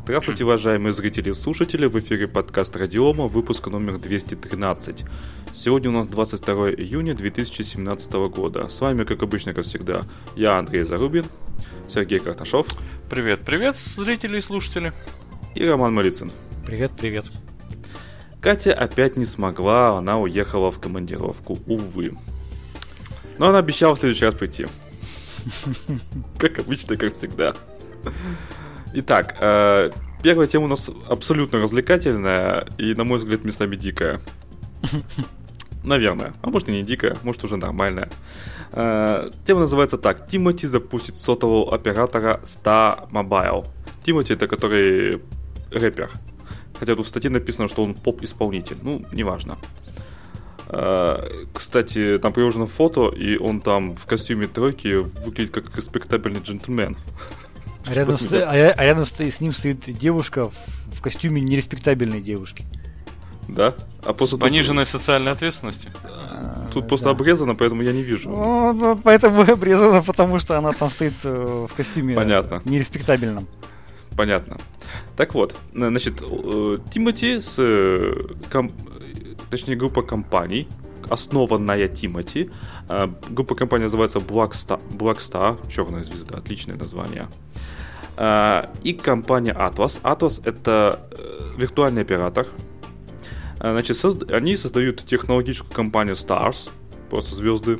Здравствуйте, уважаемые зрители и слушатели, в эфире подкаст Радиома, выпуск номер 213. Сегодня у нас 22 июня 2017 года. С вами, как обычно, как всегда, я Андрей Зарубин, Сергей Карташов. Привет, привет, зрители и слушатели. И Роман Малицын. Привет, привет. Катя опять не смогла, она уехала в командировку, увы. Но она обещала в следующий раз прийти. Как обычно, как всегда. Итак, э, первая тема у нас абсолютно развлекательная и, на мой взгляд, местами дикая. Наверное. А может и не дикая, может уже нормальная. Э, тема называется так. Тимати запустит сотового оператора Star Mobile. Тимати это который рэпер. Хотя тут в статье написано, что он поп-исполнитель. Ну, неважно. Э, кстати, там приложено фото, и он там в костюме тройки выглядит как респектабельный джентльмен. А рядом, с, а, а рядом с, с ним стоит девушка в, в костюме нереспектабельной девушки. Да? А просто С пониженной тут... социальной ответственностью. А, тут да. просто обрезано, поэтому я не вижу. Ну, ну, поэтому обрезано, потому что она там стоит э, в костюме Понятно. нереспектабельном. Понятно. Так вот, значит, э, Тимати с... Э, ком... Точнее, группа компаний, основанная Тимати. Группа компаний называется Black Star, Black Star, черная звезда, отличное название. И компания Atlas. Atlas это э, виртуальный оператор. А, значит, они создают технологическую компанию Stars, просто звезды,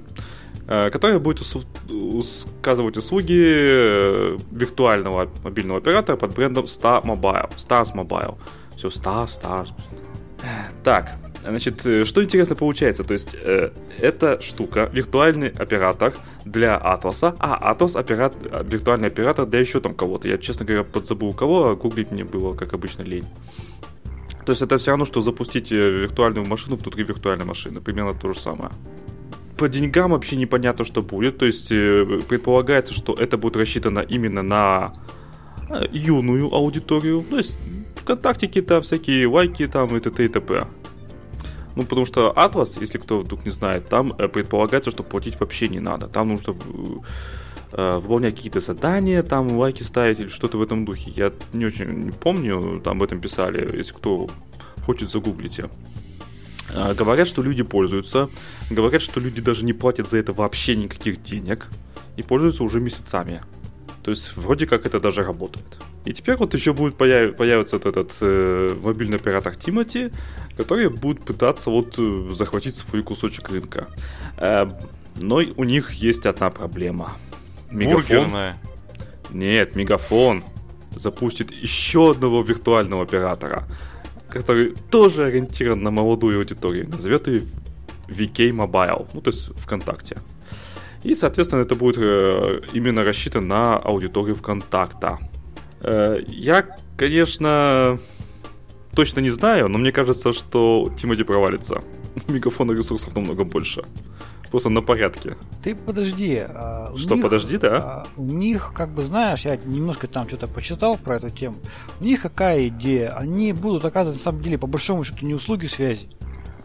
э, которая будет указывать услуги э, виртуального мобильного оператора под брендом Star Mobile. Stars Mobile. Все, Star, Stars. Так, Значит, э, что интересно получается, то есть э, эта штука, виртуальный оператор для Атласа, а Атлас операт, виртуальный оператор для еще там кого-то. Я, честно говоря, подзабыл кого, а гуглить мне было, как обычно, лень. То есть это все равно, что запустить э, виртуальную машину внутри виртуальной машины. Примерно то же самое. По деньгам вообще непонятно, что будет. То есть э, предполагается, что это будет рассчитано именно на юную аудиторию. То есть ВКонтактике там всякие лайки там и т.д. и т.п. Ну, потому что Atlas, если кто вдруг не знает, там э, предполагается, что платить вообще не надо. Там нужно э, выполнять какие-то задания, там лайки ставить или что-то в этом духе. Я не очень помню, там об этом писали, если кто хочет загуглите. Э, говорят, что люди пользуются, говорят, что люди даже не платят за это вообще никаких денег и пользуются уже месяцами. То есть вроде как это даже работает. И теперь вот еще будет появ... появится вот этот э, мобильный оператор Тимати, который будет пытаться вот э, захватить свой кусочек рынка. Э, но у них есть одна проблема. Мегафон... Бургерная. Нет, Мегафон запустит еще одного виртуального оператора, который тоже ориентирован на молодую аудиторию. Назовет ее VK Mobile, ну то есть ВКонтакте. И, соответственно, это будет э, именно рассчитано на аудиторию ВКонтакта. Э, я, конечно, точно не знаю, но мне кажется, что Тимати провалится. Мегафона ресурсов намного больше. Просто на порядке. Ты подожди. А, что, них, подожди, да? А, у них, как бы, знаешь, я немножко там что-то почитал про эту тему. У них какая идея? Они будут оказывать, на самом деле, по большому счету, не услуги связи,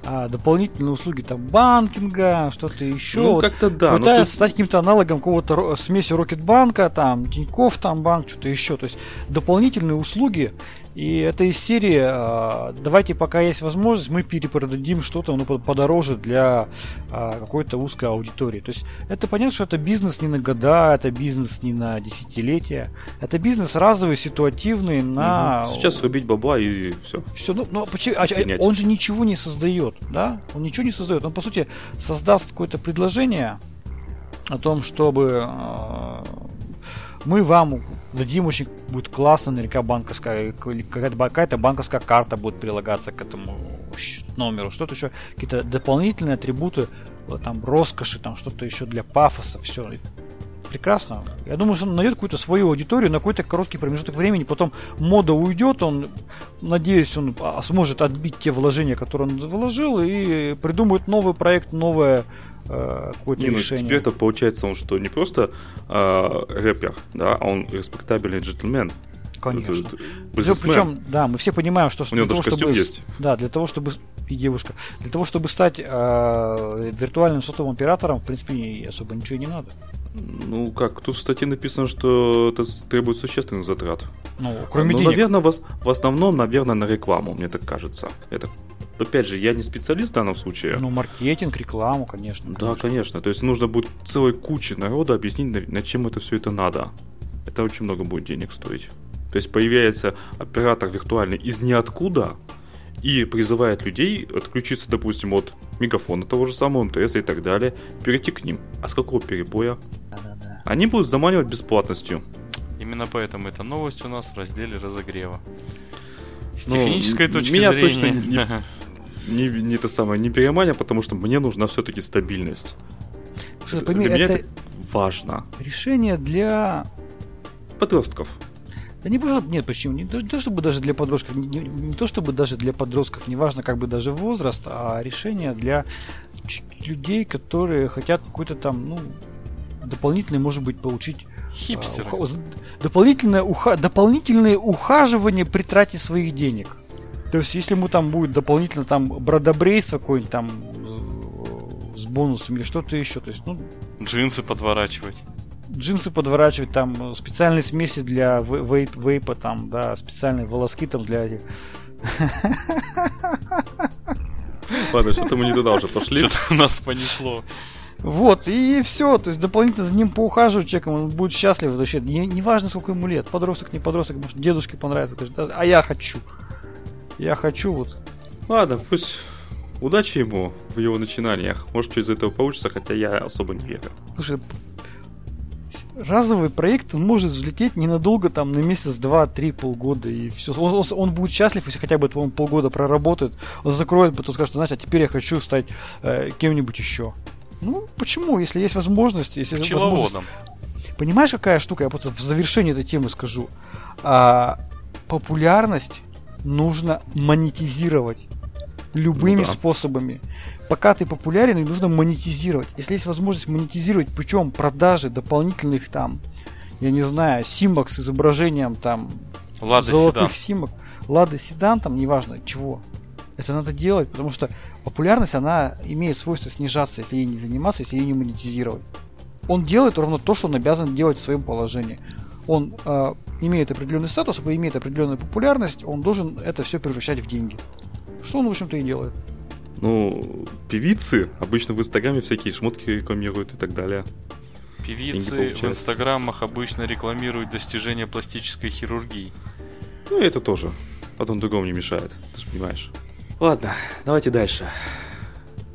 а, дополнительные услуги там банкинга, что-то еще. Ну, как-то да. Пытаясь ты... стать каким-то аналогом какого-то смеси Рокетбанка, там, Тиньков там банк, что-то еще. То есть дополнительные услуги и это из серии а, «Давайте, пока есть возможность, мы перепродадим что-то ну, подороже для а, какой-то узкой аудитории». То есть это понятно, что это бизнес не на года, это бизнес не на десятилетия. Это бизнес разовый, ситуативный на... Угу. Сейчас рубить бабла и все. Все, ну, ну почему? А, он же ничего не создает, да? Он ничего не создает. Он, по сути, создаст какое-то предложение о том, чтобы мы вам дадим очень будет классно, наверняка банковская, какая-то, какая-то банковская карта будет прилагаться к этому номеру, что-то еще, какие-то дополнительные атрибуты, там, роскоши, там, что-то еще для пафоса, все, прекрасно. Я думаю, что он найдет какую-то свою аудиторию на какой-то короткий промежуток времени, потом мода уйдет, он, надеюсь, он а, сможет отбить те вложения, которые он вложил, и придумает новый проект, новое э, какое-то не, ну, решение. Теперь это получается, он что, не просто э, рэпер, да, а он респектабельный джентльмен. Конечно. Все, причем, да, мы все понимаем, что у него того, чтобы, есть. Да, для того, чтобы и девушка. Для того, чтобы стать э, виртуальным сотовым оператором, в принципе, особо ничего не надо. Ну как, тут в статье написано, что это требует существенных затрат. Ну, кроме ну, денег. наверное, в, в основном, наверное, на рекламу, мне так кажется. Это опять же, я не специалист в данном случае. Ну, маркетинг, рекламу, конечно. Да, конечно. конечно. То есть нужно будет целой куче народа объяснить, на чем это все это надо. Это очень много будет денег стоить. То есть появляется оператор виртуальный из ниоткуда и призывает людей отключиться, допустим, от мегафона того же самого, МТС и так далее, перейти к ним. А с какого перебоя? Да-да-да. Они будут заманивать бесплатностью. Именно поэтому эта новость у нас в разделе разогрева. С ну, технической точки меня зрения. точно не, не, не это самое, не переманят, потому что мне нужна все-таки стабильность. Слушай, пойми, для меня это, это важно. Решение для подростков. Да не просто, нет, почему? Не, не то чтобы даже для подростков, не, не то чтобы даже для подростков, неважно как бы даже возраст, а решение для людей, которые хотят какой-то там, ну, дополнительный, может быть, получить Хипстеры. Уха- дополнительное, уха- дополнительное ухаживание при трате своих денег. То есть, если ему там будет дополнительно там бродобрейс какой-нибудь там с бонусами или что-то еще, то есть, ну... Джинсы подворачивать джинсы подворачивать, там специальные смеси для вейп, вейпа, там, да, специальные волоски там для этих. Ладно, что-то мы не туда уже пошли. Что-то нас понесло. Вот, и все, то есть дополнительно за ним поухаживать человеком, он будет счастлив вообще. Не, не важно, сколько ему лет, подросток, не подросток, может, дедушке понравится, скажет, а я хочу. Я хочу вот. Ладно, пусть удачи ему в его начинаниях. Может, что из этого получится, хотя я особо не верю. Слушай, разовый проект он может взлететь ненадолго, там, на месяц, два, три, полгода, и все. Он, он, он будет счастлив, если хотя бы по полгода проработает, он закроет, потом скажет, знаете, а теперь я хочу стать э, кем-нибудь еще. Ну, почему? Если есть возможность, если возможность... Понимаешь, какая штука? Я просто в завершении этой темы скажу. А, популярность нужно монетизировать любыми ну, да. способами пока ты популярен, и нужно монетизировать. Если есть возможность монетизировать путем продажи дополнительных там, я не знаю, симок с изображением там Лада золотых седан. симок, Лада Седан, там, неважно чего. Это надо делать, потому что популярность, она имеет свойство снижаться, если ей не заниматься, если ей не монетизировать. Он делает ровно то, что он обязан делать в своем положении. Он э, имеет определенный статус, имеет определенную популярность, он должен это все превращать в деньги. Что он, в общем-то, и делает. Ну, певицы обычно в Инстаграме всякие шмотки рекламируют и так далее. Певицы в Инстаграмах обычно рекламируют достижения пластической хирургии. Ну, это тоже. Потом другому не мешает, ты же понимаешь. Ладно, давайте дальше.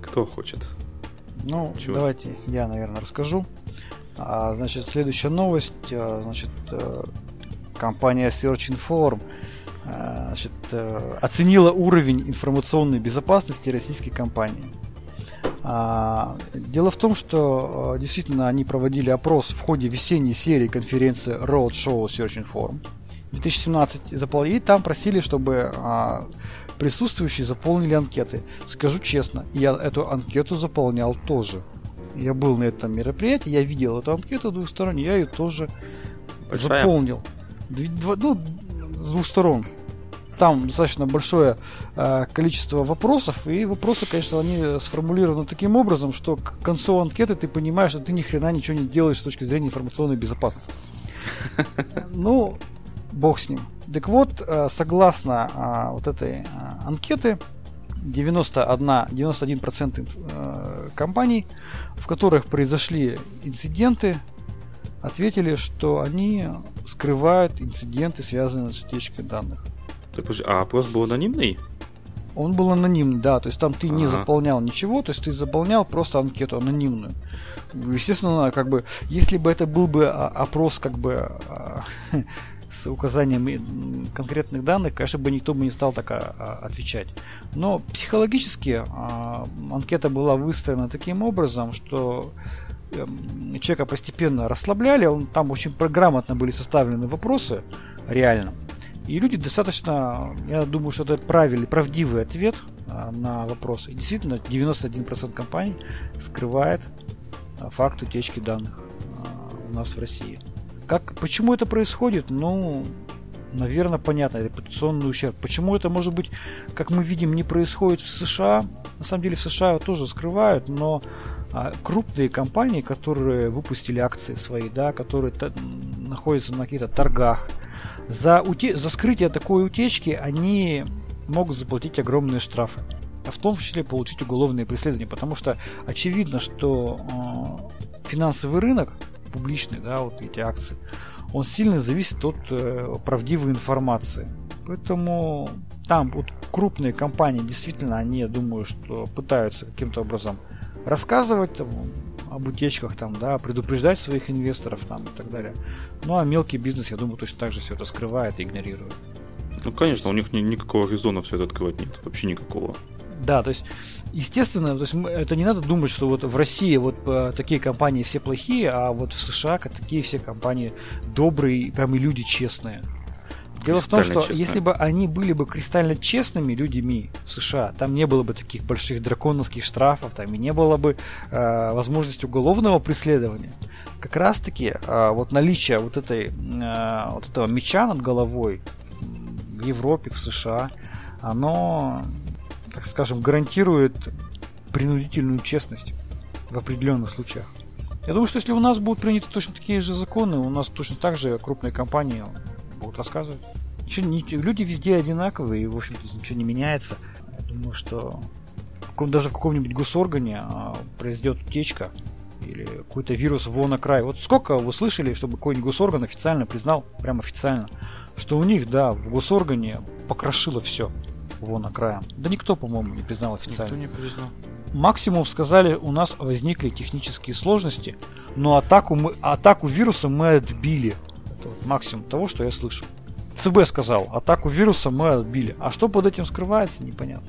Кто хочет? Ну, Чего? давайте я, наверное, расскажу. А, значит, следующая новость. А, значит, э, компания Search Inform значит, э, оценила уровень информационной безопасности российской компании. А, дело в том, что э, действительно они проводили опрос в ходе весенней серии конференции Roadshow Search Inform 2017 заполнили, и там просили, чтобы а, присутствующие заполнили анкеты. Скажу честно, я эту анкету заполнял тоже. Я был на этом мероприятии, я видел эту анкету двухстороннюю, я ее тоже Большая. заполнил. Два, ну, с двух сторон там достаточно большое э, количество вопросов, и вопросы, конечно, они сформулированы таким образом, что к концу анкеты ты понимаешь, что ты ни хрена ничего не делаешь с точки зрения информационной безопасности. Ну, бог с ним. Так вот, э, согласно э, вот этой анкеты, 91, 91% э, компаний, в которых произошли инциденты, ответили, что они скрывают инциденты, связанные с утечкой данных. Так, а опрос был анонимный? Он был анонимный, да. То есть там ты ага. не заполнял ничего, то есть ты заполнял просто анкету анонимную. Естественно, как бы, если бы это был бы а, опрос, как бы а, с указанием конкретных данных, конечно бы никто бы не стал так а, отвечать. Но психологически анкета была выстроена таким образом, что эм, человека постепенно расслабляли, он, там очень грамотно были составлены вопросы, реально. И люди достаточно, я думаю, что это правильный, правдивый ответ а, на вопросы. действительно, 91% компаний скрывает а, факт утечки данных а, у нас в России. Как, почему это происходит? Ну, наверное, понятно, репутационный ущерб. Почему это, может быть, как мы видим, не происходит в США? На самом деле в США тоже скрывают, но крупные компании, которые выпустили акции свои, да, которые находятся на каких-то торгах, за, уте- за скрытие такой утечки они могут заплатить огромные штрафы. А в том числе получить уголовные преследования, потому что очевидно, что э, финансовый рынок публичный, да, вот эти акции, он сильно зависит от э, правдивой информации. Поэтому там вот крупные компании действительно, они, я думаю, что пытаются каким-то образом рассказывать об утечках, там, да, предупреждать своих инвесторов там, и так далее. Ну а мелкий бизнес, я думаю, точно так же все это скрывает и игнорирует. Ну, конечно, у них ни, никакого резона все это открывать нет, вообще никакого. Да, то есть, естественно, то есть, это не надо думать, что вот в России вот э, такие компании все плохие, а вот в США такие все компании добрые, прям и люди честные. Дело в том, что честно. если бы они были бы кристально честными людьми в США, там не было бы таких больших драконовских штрафов, там и не было бы э, возможности уголовного преследования. Как раз таки э, вот наличие вот этой э, вот этого меча над головой в Европе, в США, оно, так скажем, гарантирует принудительную честность в определенных случаях. Я думаю, что если у нас будут приняты точно такие же законы, у нас точно так же крупные компании будут рассказывать. Ничего, не, люди везде одинаковые, и, в общем-то, ничего не меняется. Я думаю, что в, даже в каком-нибудь госоргане а, произойдет утечка или какой-то вирус в край. Вот сколько вы слышали, чтобы какой-нибудь госорган официально признал, прям официально, что у них, да, в госоргане покрошило все вон краем. Да никто, по-моему, не признал официально. Никто не признал. Максимум сказали, у нас возникли технические сложности, но атаку, мы, атаку вируса мы отбили. Это вот максимум того, что я слышал. ЦБ сказал, атаку вируса мы отбили. А что под этим скрывается, непонятно.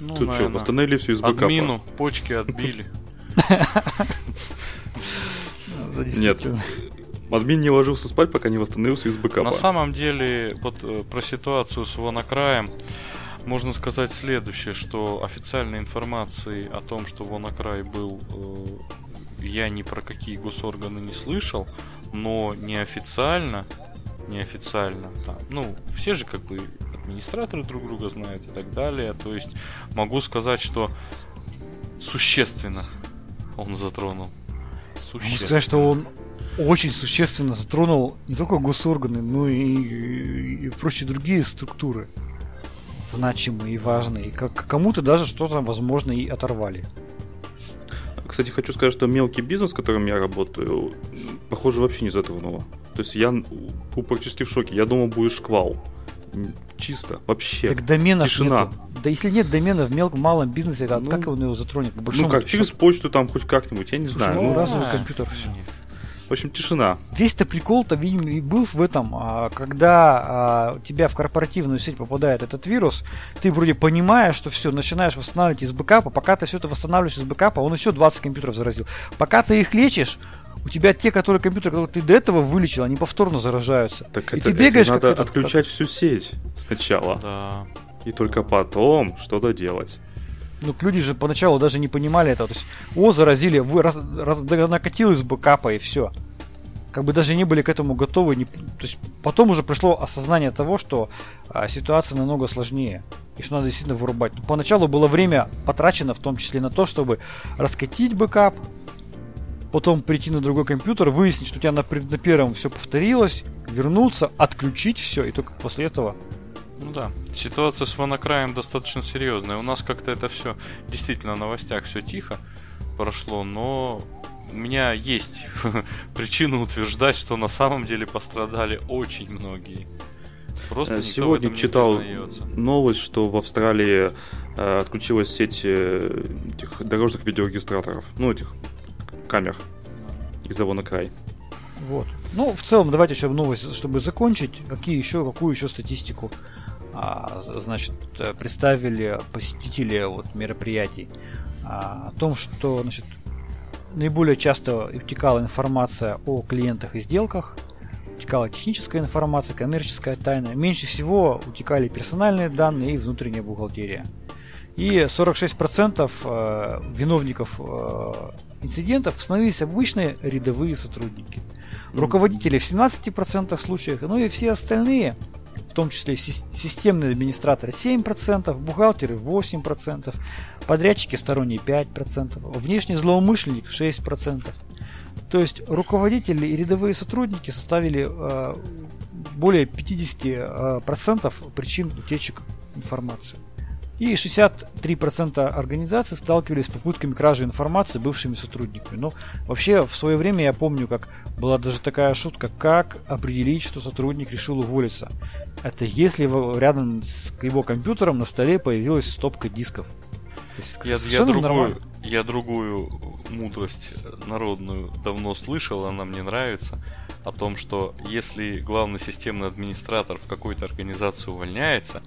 Ну, Тут наверное, что, восстановили все из бэкапа? Админу почки отбили. Нет, админ не ложился спать, пока не восстановился из бэкапа. На самом деле, вот э, про ситуацию с Вонокраем можно сказать следующее, что официальной информации о том, что Вонокрай был, э, я ни про какие госорганы не слышал, но неофициально неофициально. Там, ну, все же как бы администраторы друг друга знают и так далее. То есть могу сказать, что существенно он затронул. Существенно. Могу сказать, что он очень существенно затронул не только госорганы, но и, и, и прочие другие структуры значимые и важные. И как кому-то даже что-то, возможно, и оторвали. Кстати, хочу сказать, что мелкий бизнес, с которым я работаю, похоже, вообще не затронуло. То есть я был практически в шоке. Я думал, будет шквал. Чисто, вообще. Так доменов Тишина. Нету. Да если нет домена в мелком, малом бизнесе, ну, как он его затронет? Ну как, через почту там хоть как-нибудь, я не Слушай, знаю. Ну, ну разовый компьютер, все. В общем, тишина. Весь-то прикол-то, видимо, и был в этом, а, когда а, у тебя в корпоративную сеть попадает этот вирус, ты вроде понимаешь, что все, начинаешь восстанавливать из бэкапа, пока ты все это восстанавливаешь из бэкапа, он еще 20 компьютеров заразил. Пока ты их лечишь, у тебя те, которые компьютеры, которые ты до этого вылечил, они повторно заражаются. Так и это, ты бегаешь. Это надо отключать всю сеть сначала. Да. И только потом что-то делать. Ну, люди же поначалу даже не понимали этого. То есть, о, заразили, вы раз, раз, накатил из бэкапа и все. Как бы даже не были к этому готовы. Не, то есть, потом уже пришло осознание того, что а, ситуация намного сложнее. И что надо действительно вырубать. Но поначалу было время потрачено в том числе на то, чтобы раскатить бэкап, потом прийти на другой компьютер, выяснить, что у тебя на, на первом все повторилось, вернуться, отключить все, и только после этого ну да, ситуация с WannaCry ем достаточно серьезная. У нас как-то это все действительно в новостях все тихо прошло, но у меня есть причина утверждать, что на самом деле пострадали очень многие. Просто Сегодня читал новость, что в Австралии э, отключилась сеть э, этих дорожных видеорегистраторов, ну этих камер из Авона край. Вот. Ну, в целом, давайте еще новость, чтобы закончить. Какие еще, какую еще статистику значит, представили посетители вот, мероприятий а, о том, что значит, наиболее часто утекала информация о клиентах и сделках, утекала техническая информация, коммерческая тайна. Меньше всего утекали персональные данные и внутренняя бухгалтерия. И 46% э, виновников э, инцидентов становились обычные рядовые сотрудники. Руководители в 17% случаев, ну и все остальные том числе системные администраторы 7%, бухгалтеры 8%, подрядчики сторонние 5%, внешний злоумышленник 6%. То есть руководители и рядовые сотрудники составили э, более 50% э, причин утечек информации. И 63% организаций сталкивались с попытками кражи информации бывшими сотрудниками. Ну, вообще, в свое время я помню, как была даже такая шутка, как определить, что сотрудник решил уволиться. Это если рядом с его компьютером на столе появилась стопка дисков. Я, я, другую, я другую мудрость народную давно слышал, она мне нравится, о том, что если главный системный администратор в какой-то организации увольняется,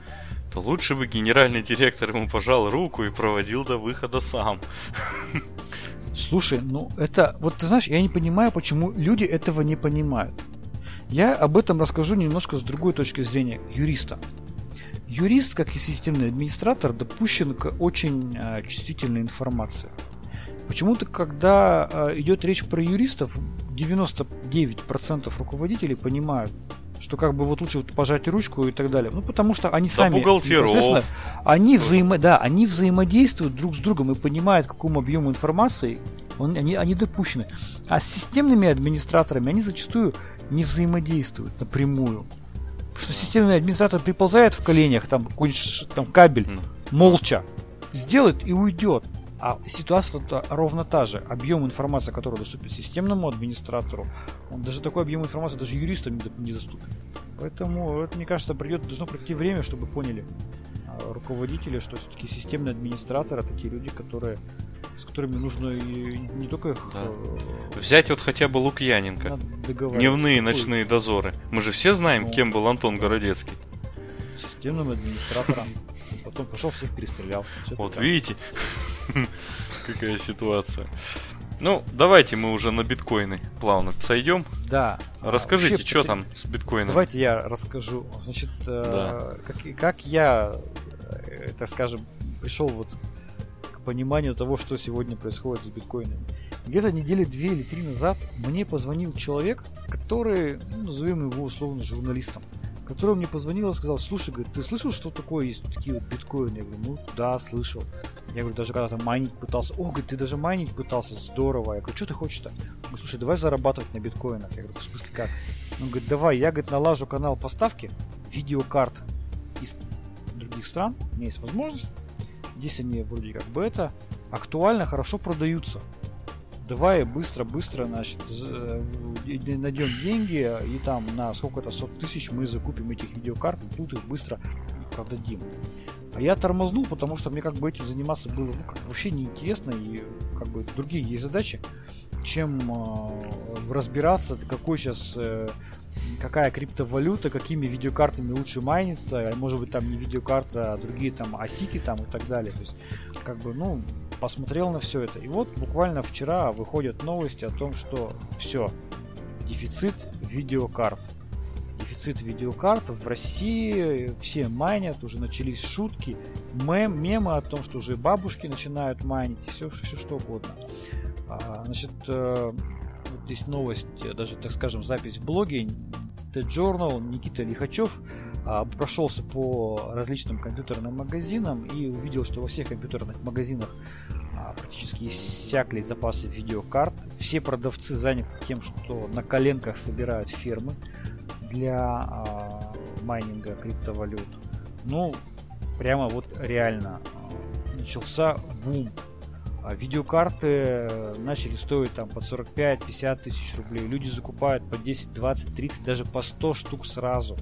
то лучше бы генеральный директор ему пожал руку и проводил до выхода сам. Слушай, ну это, вот ты знаешь, я не понимаю, почему люди этого не понимают. Я об этом расскажу немножко с другой точки зрения юриста. Юрист, как и системный администратор, допущен к очень э, чувствительной информации. Почему-то, когда э, идет речь про юристов, 99% руководителей понимают, что как бы вот лучше вот пожать ручку и так далее. Ну, потому что они сами... Бухгалтеров. Они, взаимо... да, они взаимодействуют друг с другом и понимают, какому объему информации он, они, они допущены. А с системными администраторами они зачастую не взаимодействуют напрямую. Потому что системный администратор приползает в коленях, там какой-нибудь там кабель, молча, сделает и уйдет. А ситуация ровно та же. Объем информации, который доступен системному администратору, он даже такой объем информации даже юристам недоступен. Поэтому это, мне кажется, придет, должно пройти время, чтобы поняли а, руководители, что все-таки системные администраторы такие люди, которые с которыми нужно и не только их... Да. Э, Взять вот хотя бы Лукьяненко. Дневные, ночные дозоры. Мы же все знаем, ну, кем был Антон Городецкий. Системным администратором. Потом пошел всех перестрелял. Все вот видите, какая ситуация. Ну, давайте мы уже на биткоины плавно сойдем. Да. Расскажите, Вообще, что там с биткоином? Давайте я расскажу. Значит, э, да. как, как я, э, так скажем, пришел вот к пониманию того, что сегодня происходит с биткоинами. Где-то недели две или три назад мне позвонил человек, который, ну, назовем его условно журналистом который мне позвонил и сказал, слушай, говорит, ты слышал, что такое есть такие вот биткоины? Я говорю, ну да, слышал. Я говорю, даже когда-то майнить пытался. О, говорит, ты даже майнить пытался, здорово. Я говорю, что ты хочешь-то? Он говорит, слушай, давай зарабатывать на биткоинах. Я говорю, в смысле как? Он говорит, давай, я, говорит, налажу канал поставки видеокарт из других стран. У меня есть возможность. Здесь они вроде как бы это актуально, хорошо продаются давай быстро-быстро, значит, э, найдем деньги, и там на сколько-то сот тысяч мы закупим этих видеокарт, и тут их быстро продадим. А я тормознул, потому что мне как бы этим заниматься было ну, как, вообще неинтересно, и как бы другие есть задачи, чем э, разбираться, какой сейчас э, какая криптовалюта, какими видеокартами лучше майнится, может быть там не видеокарта, а другие там осики там и так далее. То есть, как бы, ну, посмотрел на все это. И вот буквально вчера выходят новости о том, что все, дефицит видеокарт. Дефицит видеокарт в России, все майнят, уже начались шутки, мем, мемы о том, что уже бабушки начинают майнить, все, все что угодно. А, значит, э, вот здесь новость, даже, так скажем, запись в блоге The Journal, Никита Лихачев прошелся по различным компьютерным магазинам и увидел, что во всех компьютерных магазинах а, практически иссякли запасы видеокарт. Все продавцы заняты тем, что на коленках собирают фермы для а, майнинга криптовалют. Ну, прямо вот реально а, начался бум. А видеокарты начали стоить там под 45-50 тысяч рублей. Люди закупают по 10, 20, 30, даже по 100 штук сразу.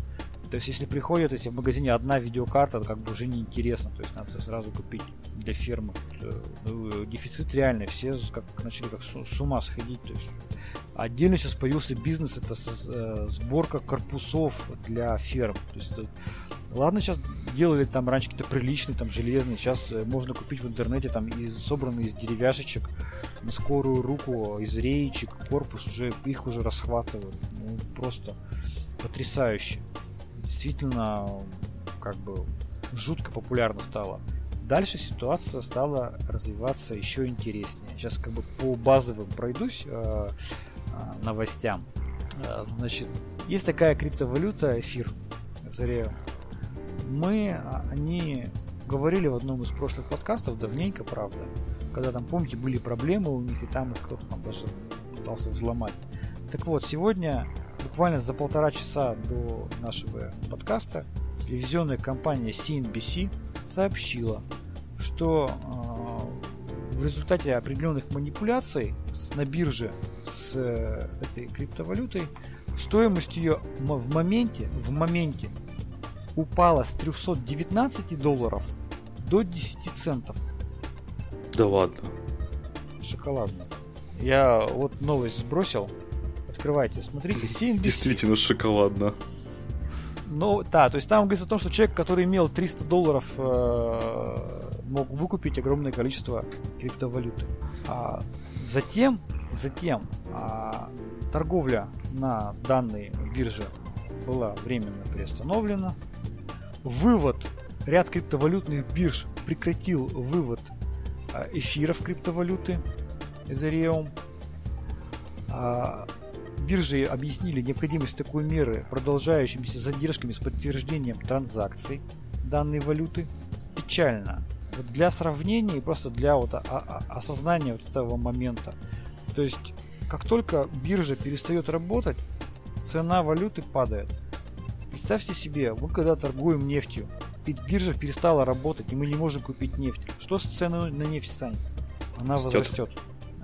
То есть, если приходит, если в магазине одна видеокарта, как бы уже неинтересно. То есть, надо сразу купить для фирмы. Э, ну, дефицит реальный. Все как, начали как с, ума сходить. То есть, отдельно сейчас появился бизнес, это э, сборка корпусов для ферм. То есть, ладно, сейчас делали там раньше какие-то приличные, там железные. Сейчас э, можно купить в интернете там из, собранные из деревяшечек на скорую руку, из реечек, корпус уже, их уже расхватывают. Ну, просто потрясающе действительно как бы жутко популярно стало. Дальше ситуация стала развиваться еще интереснее. Сейчас как бы по базовым пройдусь э, э, новостям. Э, значит, есть такая криптовалюта эфир. Ethereum. Мы, а, они говорили в одном из прошлых подкастов, давненько, правда, когда там, помните, были проблемы у них, и там их кто-то там даже пытался взломать. Так вот, сегодня, буквально за полтора часа до нашего подкаста, телевизионная компания CNBC сообщила, что э, в результате определенных манипуляций с, на бирже с э, этой криптовалютой стоимость ее в моменте, в моменте упала с 319 долларов до 10 центов. Да ладно. Шоколадно. Я вот новость сбросил. Открывайте, смотрите. CNBC. Действительно шоколадно. Ну, да, то есть там говорится о том, что человек, который имел 300 долларов, э, мог выкупить огромное количество криптовалюты. А затем, затем а, торговля на данной бирже была временно приостановлена. Вывод, ряд криптовалютных бирж прекратил вывод а, эфиров криптовалюты Ethereum. А, биржи объяснили необходимость такой меры продолжающимися задержками с подтверждением транзакций данной валюты. Печально. Вот для сравнения и просто для вот осознания вот этого момента. То есть, как только биржа перестает работать, цена валюты падает. Представьте себе, мы когда торгуем нефтью, ведь биржа перестала работать, и мы не можем купить нефть. Что с ценой на нефть станет? Она растет. возрастет.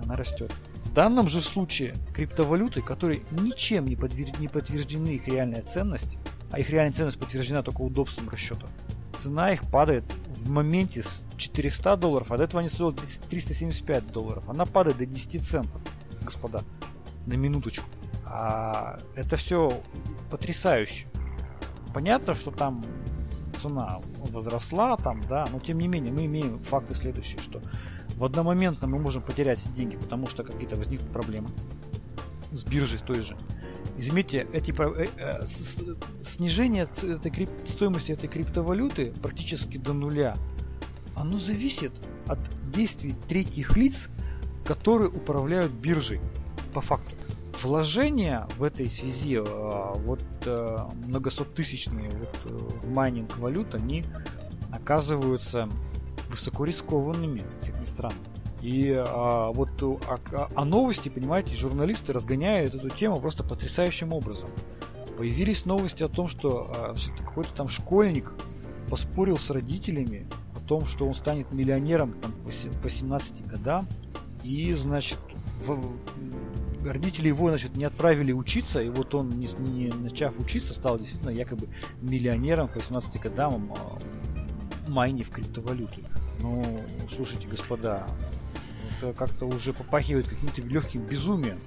Она растет. Данном же случае криптовалюты, которые ничем не, подвер... не подтверждены их реальная ценность, а их реальная ценность подтверждена только удобством расчетов, цена их падает в моменте с 400 долларов, а до этого они стоили 375 долларов. Она падает до 10 центов, господа, на минуточку. А это все потрясающе. Понятно, что там цена возросла, там, да, но тем не менее мы имеем факты следующие, что в одномоментно мы можем потерять деньги, потому что какие-то возникнут проблемы с биржей той же. И заметьте, эти, э, э, снижение этой крип, стоимости этой криптовалюты практически до нуля, оно зависит от действий третьих лиц, которые управляют биржей, по факту вложения в этой связи, э, вот э, многосоттысячные вот, э, в майнинг валют, они оказываются высоко рискованными, как ни странно. И а, вот а, а новости, понимаете, журналисты разгоняют эту тему просто потрясающим образом. Появились новости о том, что а, какой-то там школьник поспорил с родителями о том, что он станет миллионером там, по 17 годам, и, значит, в, родители его, значит, не отправили учиться, и вот он, не, не начав учиться, стал действительно якобы миллионером к 18 годам а, майни в криптовалюту. Ну, слушайте, господа, это как-то уже попахивает каким-то легким безумием,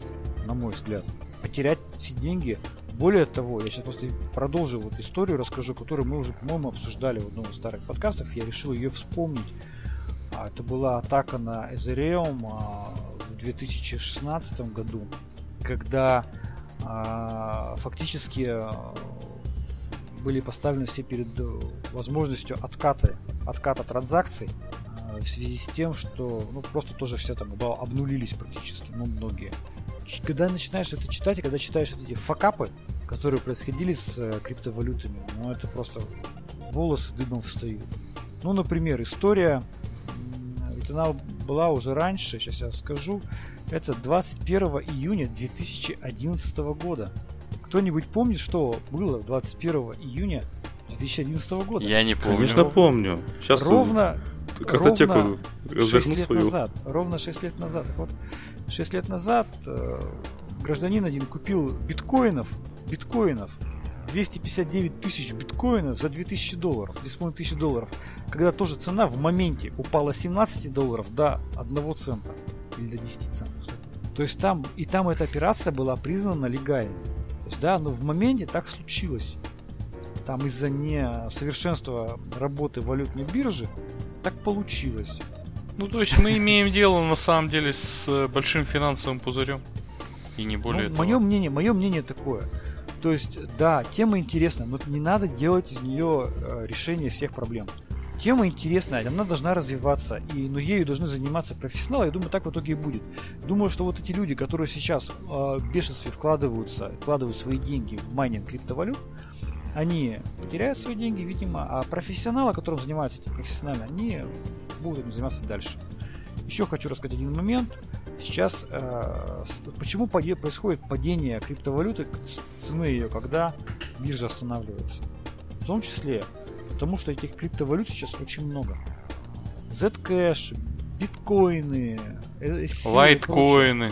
на мой взгляд. Потерять все деньги. Более того, я сейчас просто продолжу вот историю, расскажу, которую мы уже, по-моему, обсуждали в одном из старых подкастов. Я решил ее вспомнить. А, это была атака на Ethereum а, в 2016 году, когда а, фактически были поставлены все перед э, возможностью отката, отката транзакций а, в связи с тем, что ну, просто тоже все там обнулились практически, ну, многие. Когда начинаешь это читать, и когда читаешь эти факапы, которые происходили с э, криптовалютами, ну, это просто волосы дыбом встают. Ну, например, история, ведь она была уже раньше, сейчас я скажу, это 21 июня 2011 года. Кто-нибудь помнит, что было 21 июня 2011 года? Я не помню. Конечно помню. Сейчас ровно, ровно 6 лет свою. назад. Ровно 6 лет назад. Вот 6 лет назад э, гражданин один купил биткоинов, биткоинов 259 тысяч биткоинов за 2000 долларов, 2,5 тысячи долларов, когда тоже цена в моменте упала с 17 долларов до 1 цента или до 10 центов. То есть там, и там эта операция была признана легальной. То есть, да, но в моменте так случилось. Там из-за несовершенства работы валютной биржи так получилось. Ну, то есть мы имеем дело на самом деле с большим финансовым пузырем. И не более ну, Мое мнение, мое мнение такое. То есть, да, тема интересная, но не надо делать из нее э, решение всех проблем. Тема интересная, она должна развиваться, и, но ею должны заниматься профессионалы, я думаю, так в итоге и будет. Думаю, что вот эти люди, которые сейчас э, в бешенстве вкладываются, вкладывают свои деньги в майнинг криптовалют, они потеряют свои деньги, видимо, а профессионалы, которым занимаются этим профессионально, они будут этим заниматься дальше. Еще хочу рассказать один момент. Сейчас э, почему происходит падение криптовалюты, цены ее, когда биржа останавливается? В том числе потому, что этих криптовалют сейчас очень много. Zcash, биткоины, лайткоины.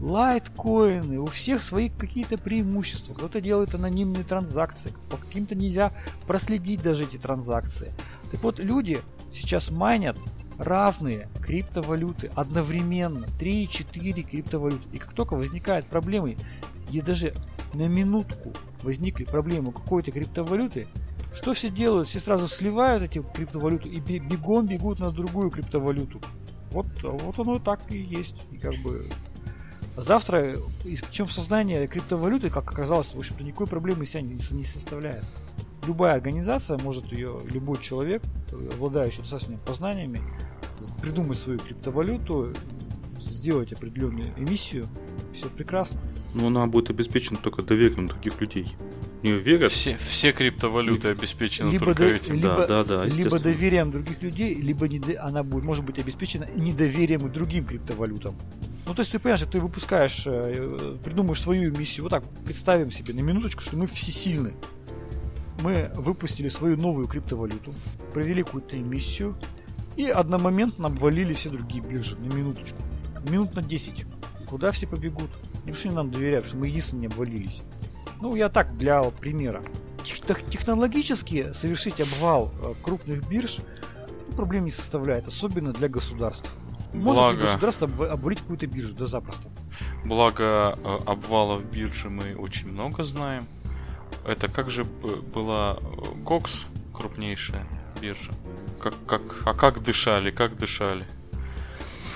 Лайткоины, у всех свои какие-то преимущества. Кто-то делает анонимные транзакции, по каким-то нельзя проследить даже эти транзакции. Так вот, люди сейчас майнят разные криптовалюты одновременно, 3-4 криптовалюты. И как только возникают проблемы, и даже на минутку возникли проблемы какой-то криптовалюты, что все делают? Все сразу сливают эти криптовалюты и бегом бегут на другую криптовалюту. Вот, вот оно так и есть. И как бы завтра, причем создание криптовалюты, как оказалось, в общем-то, никакой проблемы себя не, не составляет. Любая организация может ее, любой человек, обладающий достаточными познаниями, придумать свою криптовалюту, сделать определенную эмиссию, все прекрасно. Но она будет обеспечена только доверием других людей. Не верят. Все, все криптовалюты либо, обеспечены либо только до, этим. Либо, да, да, да, либо доверием других людей, либо не, она будет, может быть обеспечена недоверием и другим криптовалютам. Ну, то есть ты понимаешь, ты выпускаешь, э, придумаешь свою миссию. Вот так представим себе на минуточку, что мы все сильны. Мы выпустили свою новую криптовалюту, провели какую-то эмиссию, и одномоментно обвалили все другие биржи на минуточку. Минут на 10. Куда все побегут? Неужели нам доверяют, что мы единственные не обвалились? Ну, я так, для примера. Технологически совершить обвал э, крупных бирж ну, проблем не составляет, особенно для государств. Может Благо... государство обвалить какую-то биржу? Да запросто. Благо э, обвалов биржи мы очень много знаем. Это как же была Кокс, крупнейшая биржа? Как, как, а как дышали, как дышали?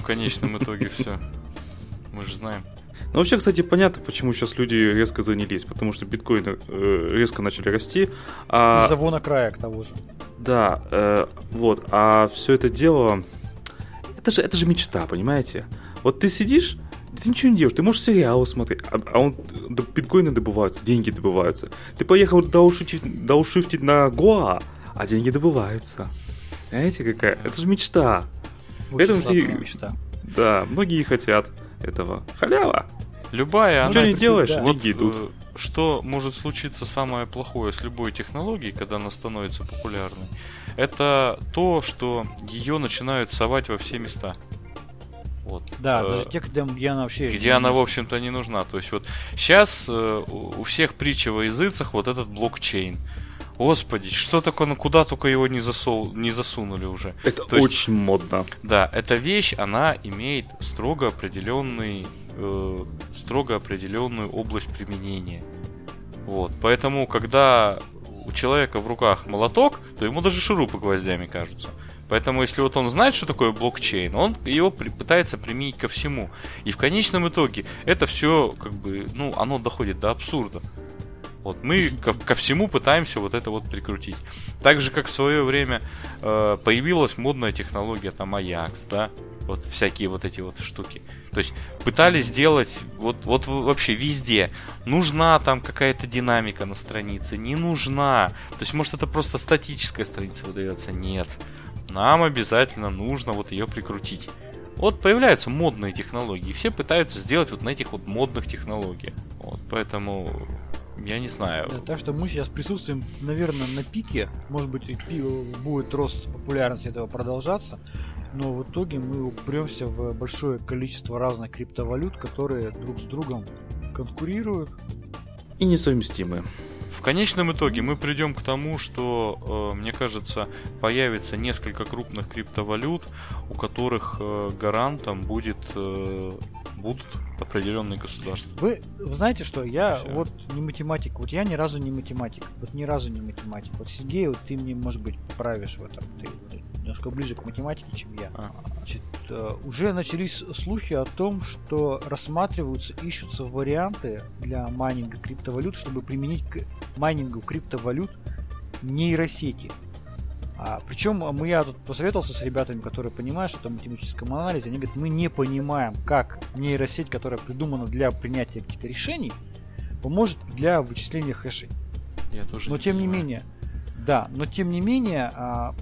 В конечном итоге все. Мы же знаем. Ну, вообще, кстати, понятно, почему сейчас люди резко занялись, потому что биткоины э, резко начали расти. А... Из-за вона края к того же. Да, э, вот. А все это дело... Это же, это же мечта, понимаете? Вот ты сидишь, ты ничего не делаешь, ты можешь сериалы смотреть, а, а он, биткоины добываются, деньги добываются. Ты поехал даушифтить, даушифтить на Гоа, а деньги добываются. Знаете, какая? Это же мечта. Это все... мечта. Да, многие хотят этого. Халява. Любая, Ничего она... не делаешь, да. деньги идут. Э, что может случиться самое плохое с любой технологией, когда она становится популярной? Это то, что ее начинают совать во все места. Вот. Да, э, даже те, где, где она вообще... Где она, в общем-то, не нужна. То есть вот сейчас э, у всех притча во языцах вот этот блокчейн. Господи, что такое, ну куда только его не, засол, не засунули уже. Это То очень есть, модно. Да, эта вещь, она имеет строго определенный, э, строго определенную область применения. Вот, поэтому, когда у человека в руках молоток, то ему даже шурупы гвоздями кажутся. Поэтому, если вот он знает, что такое блокчейн, он его при, пытается применить ко всему. И в конечном итоге это все, как бы, ну, оно доходит до абсурда. Вот мы ко, ко всему пытаемся вот это вот прикрутить. Так же, как в свое время э, появилась модная технология там Ajax, да, вот всякие вот эти вот штуки. То есть пытались сделать вот, вот вообще везде. Нужна там какая-то динамика на странице, не нужна. То есть может это просто статическая страница выдается. Нет. Нам обязательно нужно вот ее прикрутить. Вот появляются модные технологии, все пытаются сделать вот на этих вот модных технологиях. Вот, поэтому я не знаю. Да, так что мы сейчас присутствуем, наверное, на пике. Может быть, будет рост популярности этого продолжаться. Но в итоге мы упремся в большое количество разных криптовалют, которые друг с другом конкурируют. И несовместимы. В конечном итоге мы придем к тому, что, э, мне кажется, появится несколько крупных криптовалют, у которых э, гарантом будет э, будут определенные государства. Вы, вы знаете что, я Все. вот не математик, вот я ни разу не математик, вот ни разу не математик. Вот Сергей, вот ты мне, может быть, поправишь в этом, ты немножко ближе к математике, чем я. А. Значит, уже начались слухи о том, что рассматриваются, ищутся варианты для майнинга криптовалют, чтобы применить к майнингу криптовалют нейросети. А, причем мы, я тут посоветовался с ребятами, которые понимают, что там в математическом анализе, они говорят, мы не понимаем, как нейросеть, которая придумана для принятия каких-то решений, поможет для вычисления хэшей. Я тоже но не тем понимаю. не менее, да, но тем не менее, а,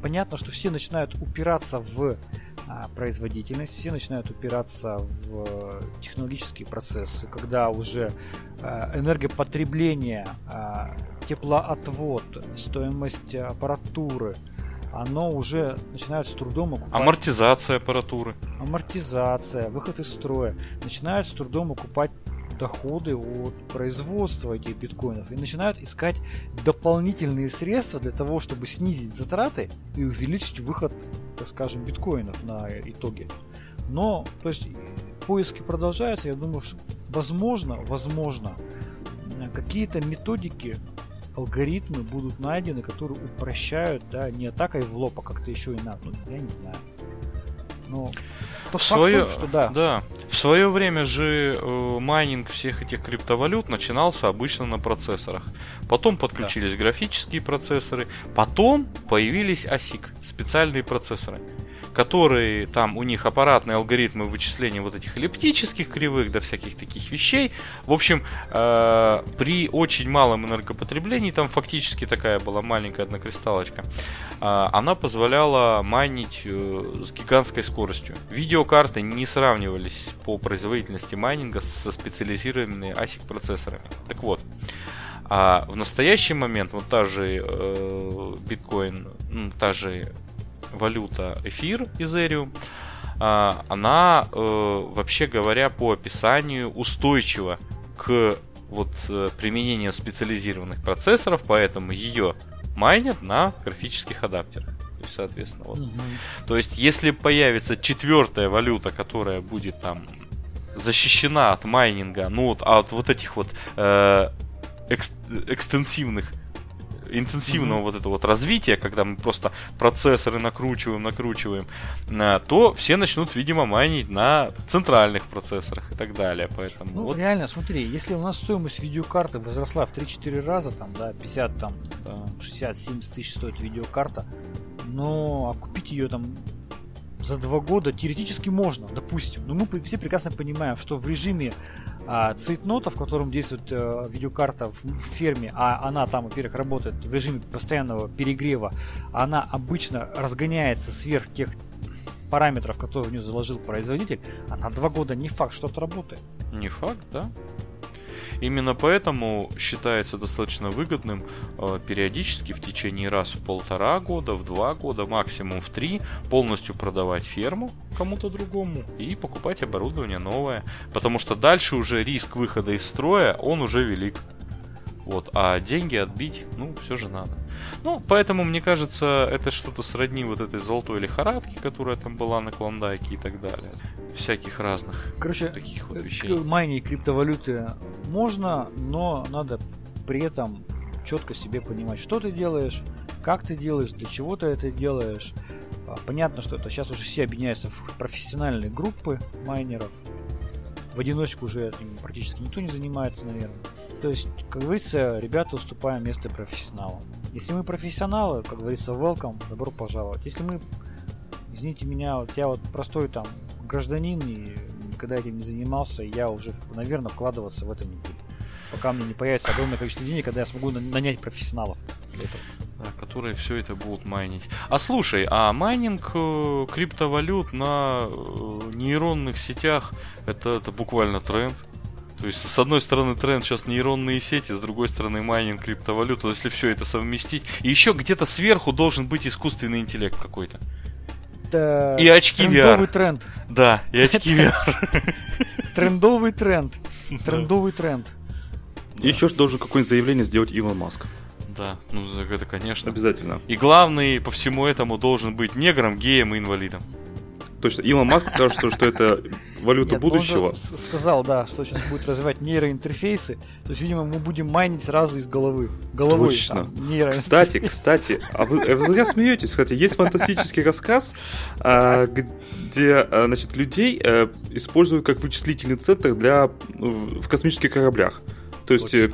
понятно, что все начинают упираться в производительность, все начинают упираться в технологические процессы, когда уже а, энергопотребление, а, теплоотвод, стоимость аппаратуры, оно уже начинает с трудом окупать... Амортизация аппаратуры. Амортизация, выход из строя. Начинают с трудом окупать доходы от производства этих биткоинов и начинают искать дополнительные средства для того, чтобы снизить затраты и увеличить выход, так скажем, биткоинов на итоге. Но, то есть, поиски продолжаются. Я думаю, что возможно, возможно, какие-то методики, алгоритмы будут найдены, которые упрощают, да, не атакой в лоб, а как-то еще и на, ну, я не знаю. Но в свое, том, что да. Да. В свое время же э, майнинг всех этих криптовалют начинался обычно на процессорах. Потом подключились да. графические процессоры, потом появились ASIC, специальные процессоры которые там у них аппаратные алгоритмы вычисления вот этих эллиптических кривых, да всяких таких вещей. В общем, э, при очень малом энергопотреблении, там фактически такая была маленькая однокристаллочка, э, она позволяла майнить э, с гигантской скоростью. Видеокарты не сравнивались по производительности майнинга со специализированными ASIC процессорами. Так вот, а в настоящий момент вот та же э, биткоин, ну, та же валюта эфир Ethereum, а, она, э, вообще говоря, по описанию устойчива к вот э, применению специализированных процессоров, поэтому ее майнят на графических адаптерах. То есть, соответственно, вот. Угу. То есть, если появится четвертая валюта, которая будет там защищена от майнинга, ну вот от вот этих вот э, экс, экстенсивных интенсивного mm-hmm. вот этого вот развития, когда мы просто процессоры накручиваем, накручиваем, э, то все начнут, видимо, майнить на центральных процессорах и так далее. Поэтому ну, вот... реально, смотри, если у нас стоимость видеокарты возросла в 3-4 раза, там, да, 50, там, 60-70 тысяч стоит видеокарта, но а купить ее там за два года теоретически можно, допустим. Но мы все прекрасно понимаем, что в режиме а, цейтнота, в котором действует а, видеокарта в, в ферме, а она там, во-первых, работает в режиме постоянного перегрева, она обычно разгоняется сверх тех параметров, которые в нее заложил производитель, а на два года не факт, что отработает. Не факт, да? Именно поэтому считается достаточно выгодным э, периодически в течение раз в полтора года, в два года, максимум в три, полностью продавать ферму кому-то другому и покупать оборудование новое. Потому что дальше уже риск выхода из строя, он уже велик. Вот, а деньги отбить, ну, все же надо. Ну, поэтому, мне кажется, это что-то сродни вот этой золотой лихорадки, которая там была на Клондайке и так далее. Всяких разных Короче, таких вот вещей. майнить криптовалюты можно, но надо при этом четко себе понимать, что ты делаешь, как ты делаешь, для чего ты это делаешь. А, понятно, что это сейчас уже все объединяются в профессиональные группы майнеров. В одиночку уже этим практически никто не занимается, наверное. То есть, как говорится, ребята уступаем место профессионалам. Если мы профессионалы, как говорится, welcome, добро пожаловать. Если мы, извините меня, вот я вот простой там гражданин и никогда этим не занимался, я уже, наверное, вкладываться в это не буду. Пока мне не появится огромное количество денег, когда я смогу нанять профессионалов для этого. Которые все это будут майнить. А слушай, а майнинг э, криптовалют на э, нейронных сетях это, это буквально тренд? То есть, с одной стороны, тренд сейчас нейронные сети, с другой стороны, майнинг криптовалюту. Если все это совместить. И еще где-то сверху должен быть искусственный интеллект какой-то. Это и очки трендовый VR. тренд. Да, и очки VR. Трендовый тренд. Трендовый тренд. И еще же должен какое-нибудь заявление сделать Илон Маск. Да, ну это конечно. Обязательно. И главный по всему этому должен быть негром, геем и инвалидом. Точно, Илон Маск сказал, что, что это валюта Нет, будущего. Он сказал, да, что сейчас будет развивать нейроинтерфейсы. То есть, видимо, мы будем майнить сразу из головы. Головой. Точно. Там, кстати, кстати, а вы, а вы зря смеетесь, кстати, есть фантастический рассказ, а, где, а, значит, людей а, используют как вычислительный центр для в космических кораблях. То есть э,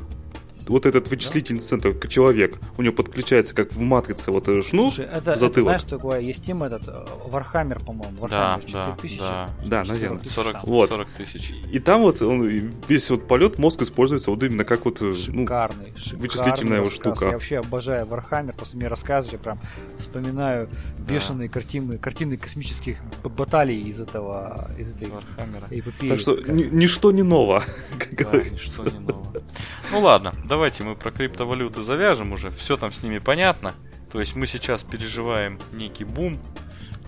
вот этот вычислительный центр, человек, у него подключается как в матрице вот этот шнур Слушай, это, затылок. это знаешь, что такое? Есть тема этот, Warhammer, по-моему, Warhammer да, 4000. Да, да, наверное. 40, вот. 40 тысяч. И там вот он, весь вот полет мозг используется вот именно как вот ну, шикарный, шикарный вычислительная его штука. Я вообще обожаю Warhammer, после мне рассказывали, прям вспоминаю да. бешеные картины, картины космических баталий из этого, из этой Warhammer а. эпопеи. Так что ничто не ново, как да, ничто не ново. Ну ладно, давайте мы про криптовалюты завяжем уже, все там с ними понятно. То есть мы сейчас переживаем некий бум,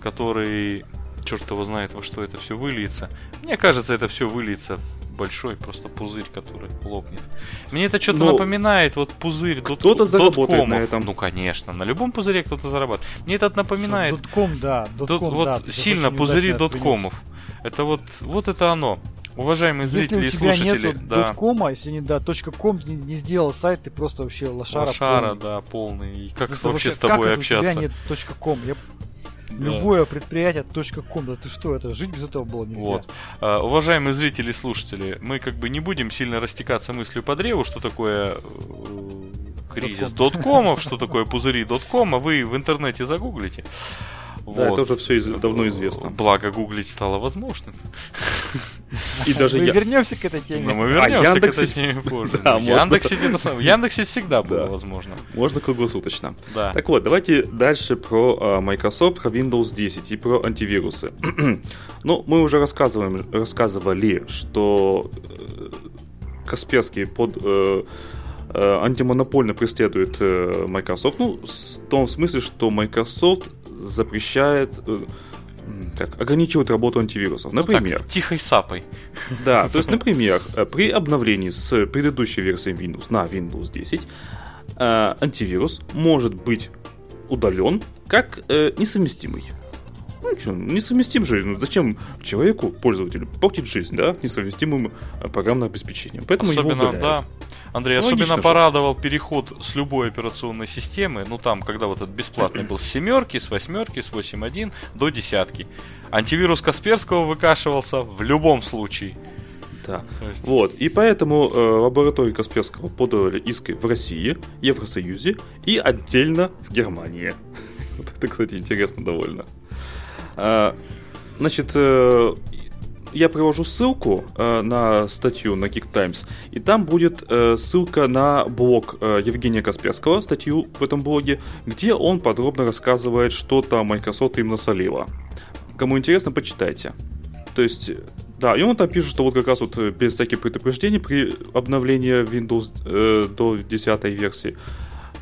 который черт его знает, во что это все выльется. Мне кажется, это все выльется в большой просто пузырь, который лопнет. Мне это что-то Но напоминает, вот пузырь Кто-то заработает на этом. Ну, конечно, на любом пузыре кто-то зарабатывает. Мне это напоминает... Дотком, да. Дотком, вот да, сильно пузыри доткомов. Это вот, вот это оно. Уважаемые зрители если и слушатели, нету да. .com, а если не да, .com, не, не сделал сайт, ты просто вообще лошара. Лошара, полный. да, полный. И как это вообще с тобой как общаться? У тебя нет .com. Я Любое предприятие .com, да ты что, это жить без этого было нельзя. Вот. Uh, уважаемые зрители и слушатели, мы как бы не будем сильно растекаться мыслью по древу, что такое uh, кризис доткомов, что такое пузыри доткома, вы в интернете загуглите. Да, вот. это уже все из- давно известно. Благо гуглить стало возможным. И даже мы я... вернемся к этой теме. Но мы вернемся а Яндексе... к этой теме позже. Да, Яндексе это сам... Яндексе всегда было возможно. Можно круглосуточно. Да. Так вот, давайте дальше про uh, Microsoft, про Windows 10 и про антивирусы. ну, мы уже рассказываем, рассказывали, что э, Касперский под э, э, антимонопольно преследует э, Microsoft. Ну, в том смысле, что Microsoft запрещает как, ограничивает работу антивирусов. Например... Ну, так, тихой сапой. Да, то есть, например, при обновлении с предыдущей версией Windows на Windows 10 антивирус может быть удален как э, несовместимый. Ну что, несовместим же. Ну, зачем человеку, пользователю, портить жизнь, да, несовместимым программным обеспечением. Поэтому Особенно, его да. Андрей, ну, особенно порадовал переход с любой операционной системы, ну там, когда вот этот бесплатный был с семерки, с восьмерки, с 8.1 до десятки. Антивирус Касперского выкашивался в любом случае. Да. есть... Вот. И поэтому э, лаборатории Касперского подали иски в России, Евросоюзе и отдельно в Германии. Вот это, кстати, интересно довольно. А, значит, э, я привожу ссылку э, на статью на Geek Times, и там будет э, ссылка на блог э, Евгения Касперского, статью в этом блоге, где он подробно рассказывает, что там Microsoft им насолила. Кому интересно, почитайте. То есть, да, и он там пишет, что вот как раз вот э, без всяких предупреждений при обновлении Windows э, до 10 версии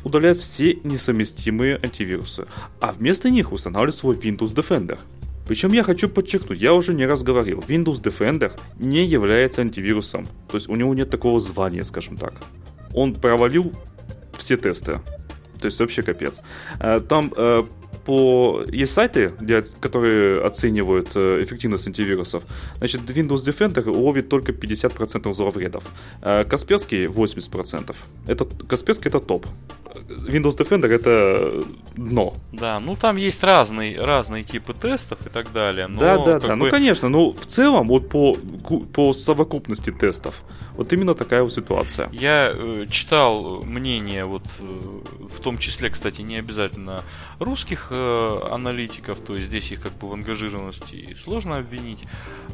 удаляет все несовместимые антивирусы, а вместо них устанавливает свой Windows Defender. Причем я хочу подчеркнуть, я уже не раз говорил, Windows Defender не является антивирусом. То есть у него нет такого звания, скажем так. Он провалил все тесты. То есть вообще капец. Э, там э, по... Есть сайты, где, которые оценивают э, эффективность антивирусов. Значит, Windows Defender ловит только 50% зловредов. Касперский 80%. Это, Касперский это топ. Windows Defender это дно. Да, ну там есть разные, разные типы тестов и так далее. Но да, да, да. Ну, бы... Ну, конечно, но в целом, вот по, по совокупности тестов, вот именно такая вот ситуация. Я э, читал мнение, вот э, в том числе, кстати, не обязательно русских э, аналитиков, то есть здесь их как бы в ангажированности сложно обвинить,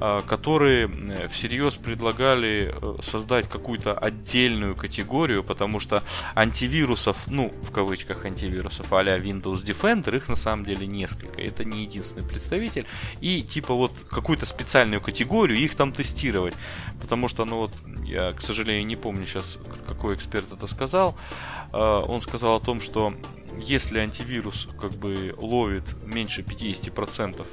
э, которые э, всерьез предлагали э, создать какую-то отдельную категорию, потому что антивирусов, ну, в кавычках антивирусов а Windows Defender, их на самом деле несколько. Это не единственный представитель. И типа вот какую-то специальную категорию их там тестировать. Потому что, ну вот, я, к сожалению, не помню сейчас, какой эксперт это сказал. А, он сказал о том, что если антивирус как бы ловит меньше 50%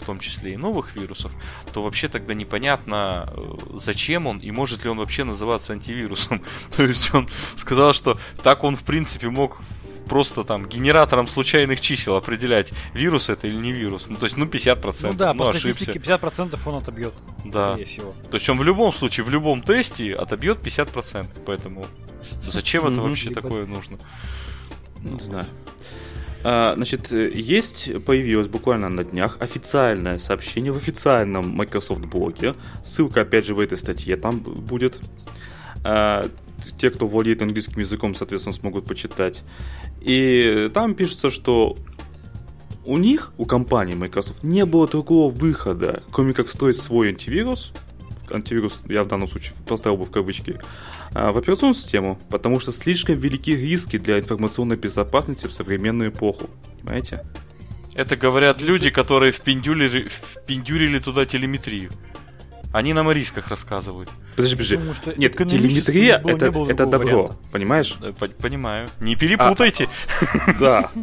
в том числе и новых вирусов, то вообще тогда непонятно, э, зачем он и может ли он вообще называться антивирусом. то есть он сказал, что так он в принципе мог просто там генератором случайных чисел определять, вирус это или не вирус. Ну, то есть, ну, 50%. Ну да, ну, по статистике 50% он отобьет. Да. Всего. То есть он в любом случае, в любом тесте отобьет 50%. Поэтому зачем это вообще такое нужно? Не знаю. А, значит, есть, появилось буквально на днях официальное сообщение в официальном Microsoft блоге. Ссылка, опять же, в этой статье там будет. А, те, кто владеет английским языком, соответственно, смогут почитать. И там пишется, что у них, у компании Microsoft, не было другого выхода, кроме как встроить свой антивирус, антивирус я в данном случае поставил бы в кавычки, а, в операционную систему, потому что слишком велики риски для информационной безопасности в современную эпоху. Понимаете? Это говорят люди, которые впендюрили, впендюрили туда телеметрию. Они нам о рисках рассказывают. Подожди, подожди. Думаю, что Нет, телеметрия было, это, было это добро, варианта. понимаешь? Э, понимаю. Не перепутайте. А, да.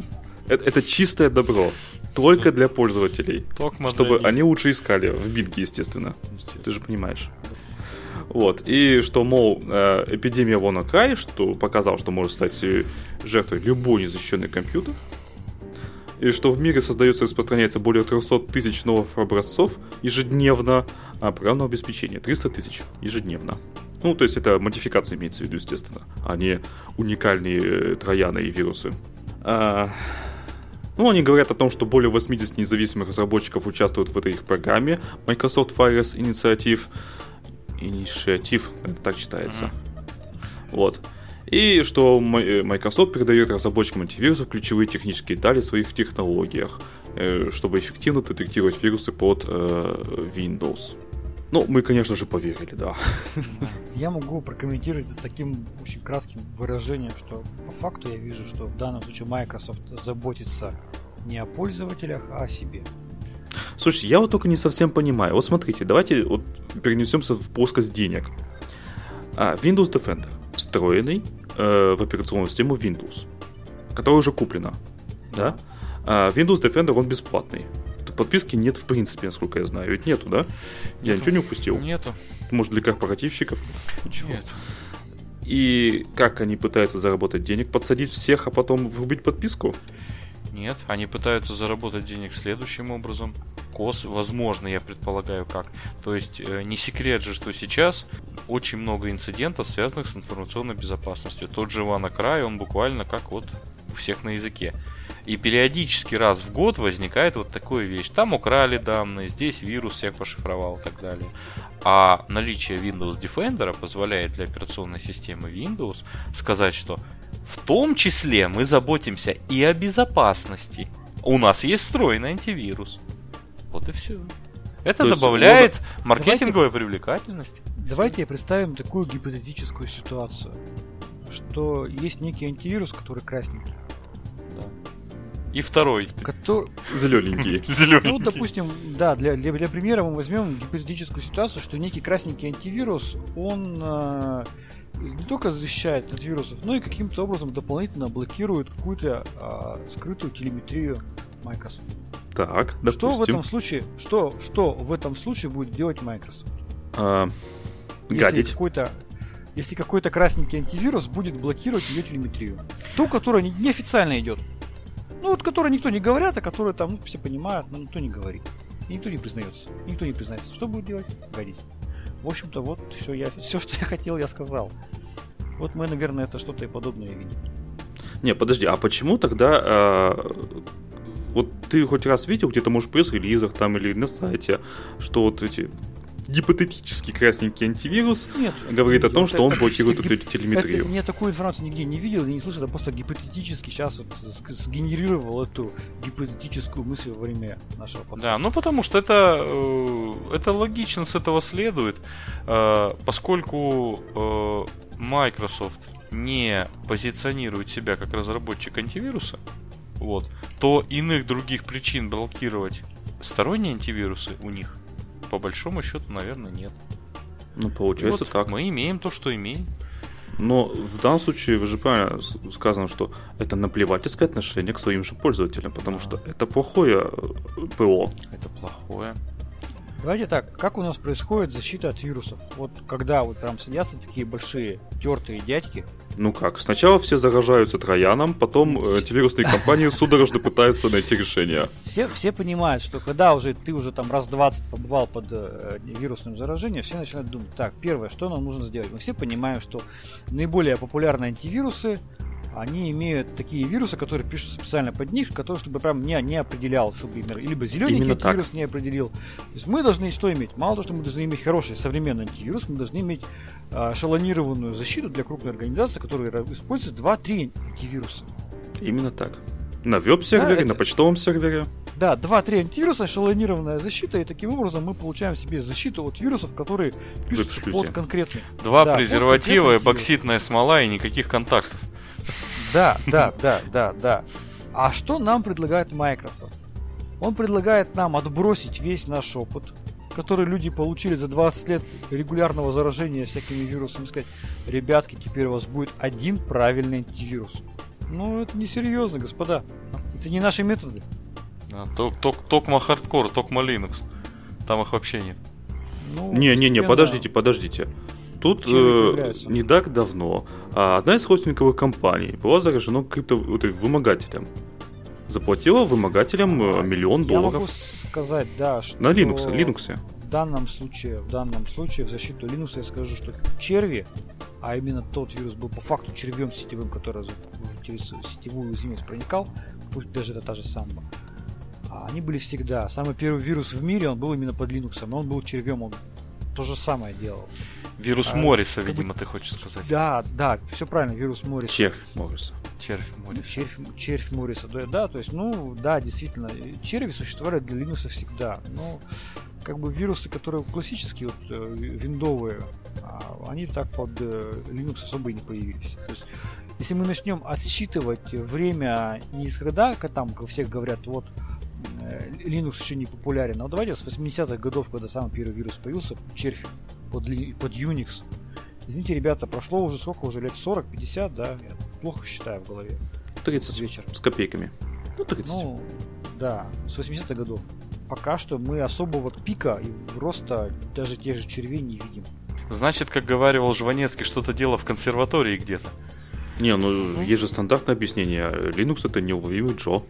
Это, это чистое добро. Только для пользователей. Токма чтобы для они лучше искали. В бинге, естественно. естественно. Ты же понимаешь. Вот. И что, мол, э, эпидемия WannaCry, что показал, что может стать жертвой любой незащищенный компьютер. И что в мире создается и распространяется более 300 тысяч новых образцов ежедневно а программного обеспечения 300 тысяч ежедневно. Ну, то есть это модификация имеется в виду, естественно, а не уникальные э, трояны и вирусы. А, ну, они говорят о том, что более 80 независимых разработчиков участвуют в этой их программе Microsoft Virus Initiative. Инициатив, это так читается. Mm-hmm. Вот. И что э, Microsoft передает разработчикам антивирусов ключевые технические детали в своих технологиях, э, чтобы эффективно детектировать вирусы под Windows. Ну, мы, конечно же, поверили, да. Я могу прокомментировать таким очень кратким выражением, что по факту я вижу, что в данном случае Microsoft заботится не о пользователях, а о себе. Слушай, я вот только не совсем понимаю. Вот смотрите, давайте вот перенесемся в плоскость денег. А, Windows Defender, встроенный э, в операционную систему Windows, которая уже куплена. Да? А Windows Defender, он бесплатный подписки нет в принципе, насколько я знаю. Ведь нету, да? Нету. Я ничего не упустил. Нету. Может, для корпоративщиков? Ничего. Нет. И как они пытаются заработать денег? Подсадить всех, а потом врубить подписку? Нет, они пытаются заработать денег следующим образом. КОС, возможно, я предполагаю, как. То есть э, не секрет же, что сейчас очень много инцидентов, связанных с информационной безопасностью. Тот же WannaCry, он буквально как вот у всех на языке. И периодически раз в год возникает вот такая вещь. Там украли данные, здесь вирус всех пошифровал и так далее. А наличие Windows Defender позволяет для операционной системы Windows сказать, что в том числе мы заботимся и о безопасности. У нас есть встроенный антивирус. Вот и все. Это То добавляет есть, маркетинговой давайте, привлекательности. Давайте представим такую гипотетическую ситуацию, что есть некий антивирус, который красненький. И второй. Который... Зелененький. Зелененький. Ну, допустим, да, для, для, для примера мы возьмем гипотетическую ситуацию, что некий красненький антивирус, он э, не только защищает от вирусов, но и каким-то образом дополнительно блокирует какую-то э, скрытую телеметрию Microsoft. Так, допустим. Что в этом случае, что, что в этом случае будет делать Microsoft? А, гадить. какой-то если какой-то красненький антивирус будет блокировать ее телеметрию. Ту, которая неофициально идет. Ну, вот которые никто не говорят, а которые там ну, все понимают, но никто не говорит. И никто не признается. Никто не признается. Что будет делать? Годить. В общем-то, вот все, я, все, что я хотел, я сказал. Вот мы, наверное, это что-то и подобное видим. Не, подожди, а почему тогда э, вот ты хоть раз видел где-то, может, в пресс-релизах там или на сайте, что вот эти гипотетический красненький антивирус Нет, говорит о том, что он блокирует эту телеметрию. Я такую информацию нигде не видел и не слышал, это просто гипотетически сейчас вот сгенерировал эту гипотетическую мысль во время нашего подкаста. Да, ну потому что это, э, это логично с этого следует, э, поскольку э, Microsoft не позиционирует себя как разработчик антивируса, вот, то иных других причин блокировать сторонние антивирусы у них по большому счету, наверное, нет. Ну, получается вот так. Мы имеем то, что имеем. Но в данном случае, вы же правильно сказано, что это наплевательское отношение к своим же пользователям, потому что это плохое э, ПО. Это плохое. Давайте так, как у нас происходит защита от вирусов? Вот когда вот прям садятся такие большие тертые дядьки, ну как, сначала все заражаются трояном, потом э, антивирусные компании судорожно пытаются найти решение. Все, все понимают, что когда уже ты уже там раз 20 побывал под э, вирусным заражением, все начинают думать, так, первое, что нам нужно сделать? Мы все понимаем, что наиболее популярные антивирусы они имеют такие вирусы, которые пишут специально под них, которые чтобы прям не, не определял, чтобы либо зелененький антивирус не определил. То есть мы должны что иметь? Мало того, что мы должны иметь хороший современный антивирус, мы должны иметь э, шалонированную защиту для крупной организации, которая использует 2-3 антивируса. Именно так. На веб-сервере, да, это... на почтовом сервере. Да, 2-3 антивируса, шалонированная защита, и таким образом мы получаем себе защиту от вирусов, которые пишутся под конкретный. Два да, презерватива, бокситная смола и никаких контактов. Да, да, да, да, да. А что нам предлагает Microsoft? Он предлагает нам отбросить весь наш опыт, который люди получили за 20 лет регулярного заражения всякими вирусами, сказать, ребятки, теперь у вас будет один правильный антивирус. Ну, это несерьезно, господа. Это не наши методы. А, ток, ток, токма хардкор, токма Linux. Там их вообще нет. Ну, не, не, не, подождите, подождите. Тут э, не так давно а одна из хостинговых компаний была заражена крипто вымогателем. Заплатила вымогателям э, миллион Я долларов. Я могу сказать, да, что... На Linux, Linux. В данном случае, в данном случае, в защиту Linux я скажу, что черви а именно тот вирус был по факту червем сетевым, который через сетевую уязвимость проникал, пусть даже это та же самая. А они были всегда. Самый первый вирус в мире, он был именно под Linux, но он был червем, он то же самое делал. Вирус а, Морриса, видимо, бы... ты хочешь сказать. Да, да, все правильно, вирус Морриса. Червь Морриса. Червь Морриса. Червь, червь Морриса, да, да, то есть, ну, да, действительно, черви существовали для Linux всегда, но как бы вирусы, которые классические, вот, э, виндовые, а, они так под э, Linux особо и не появились. То есть, если мы начнем отсчитывать время не из когда, там, всех говорят, вот, Linux еще не популярен, но давайте с 80-х годов, когда самый первый вирус появился, червь под, под Unix. Извините, ребята, прошло уже сколько уже лет 40-50, да? Я плохо считаю в голове. 30 вечер. с копейками. Ну, 30. Ну, да, с 80-х годов пока что мы особого пика и роста даже тех же червей не видим. Значит, как говорил Жванецкий, что-то дело в консерватории где-то. Не, ну, ну есть же стандартное объяснение. Linux это неуловимый Джо.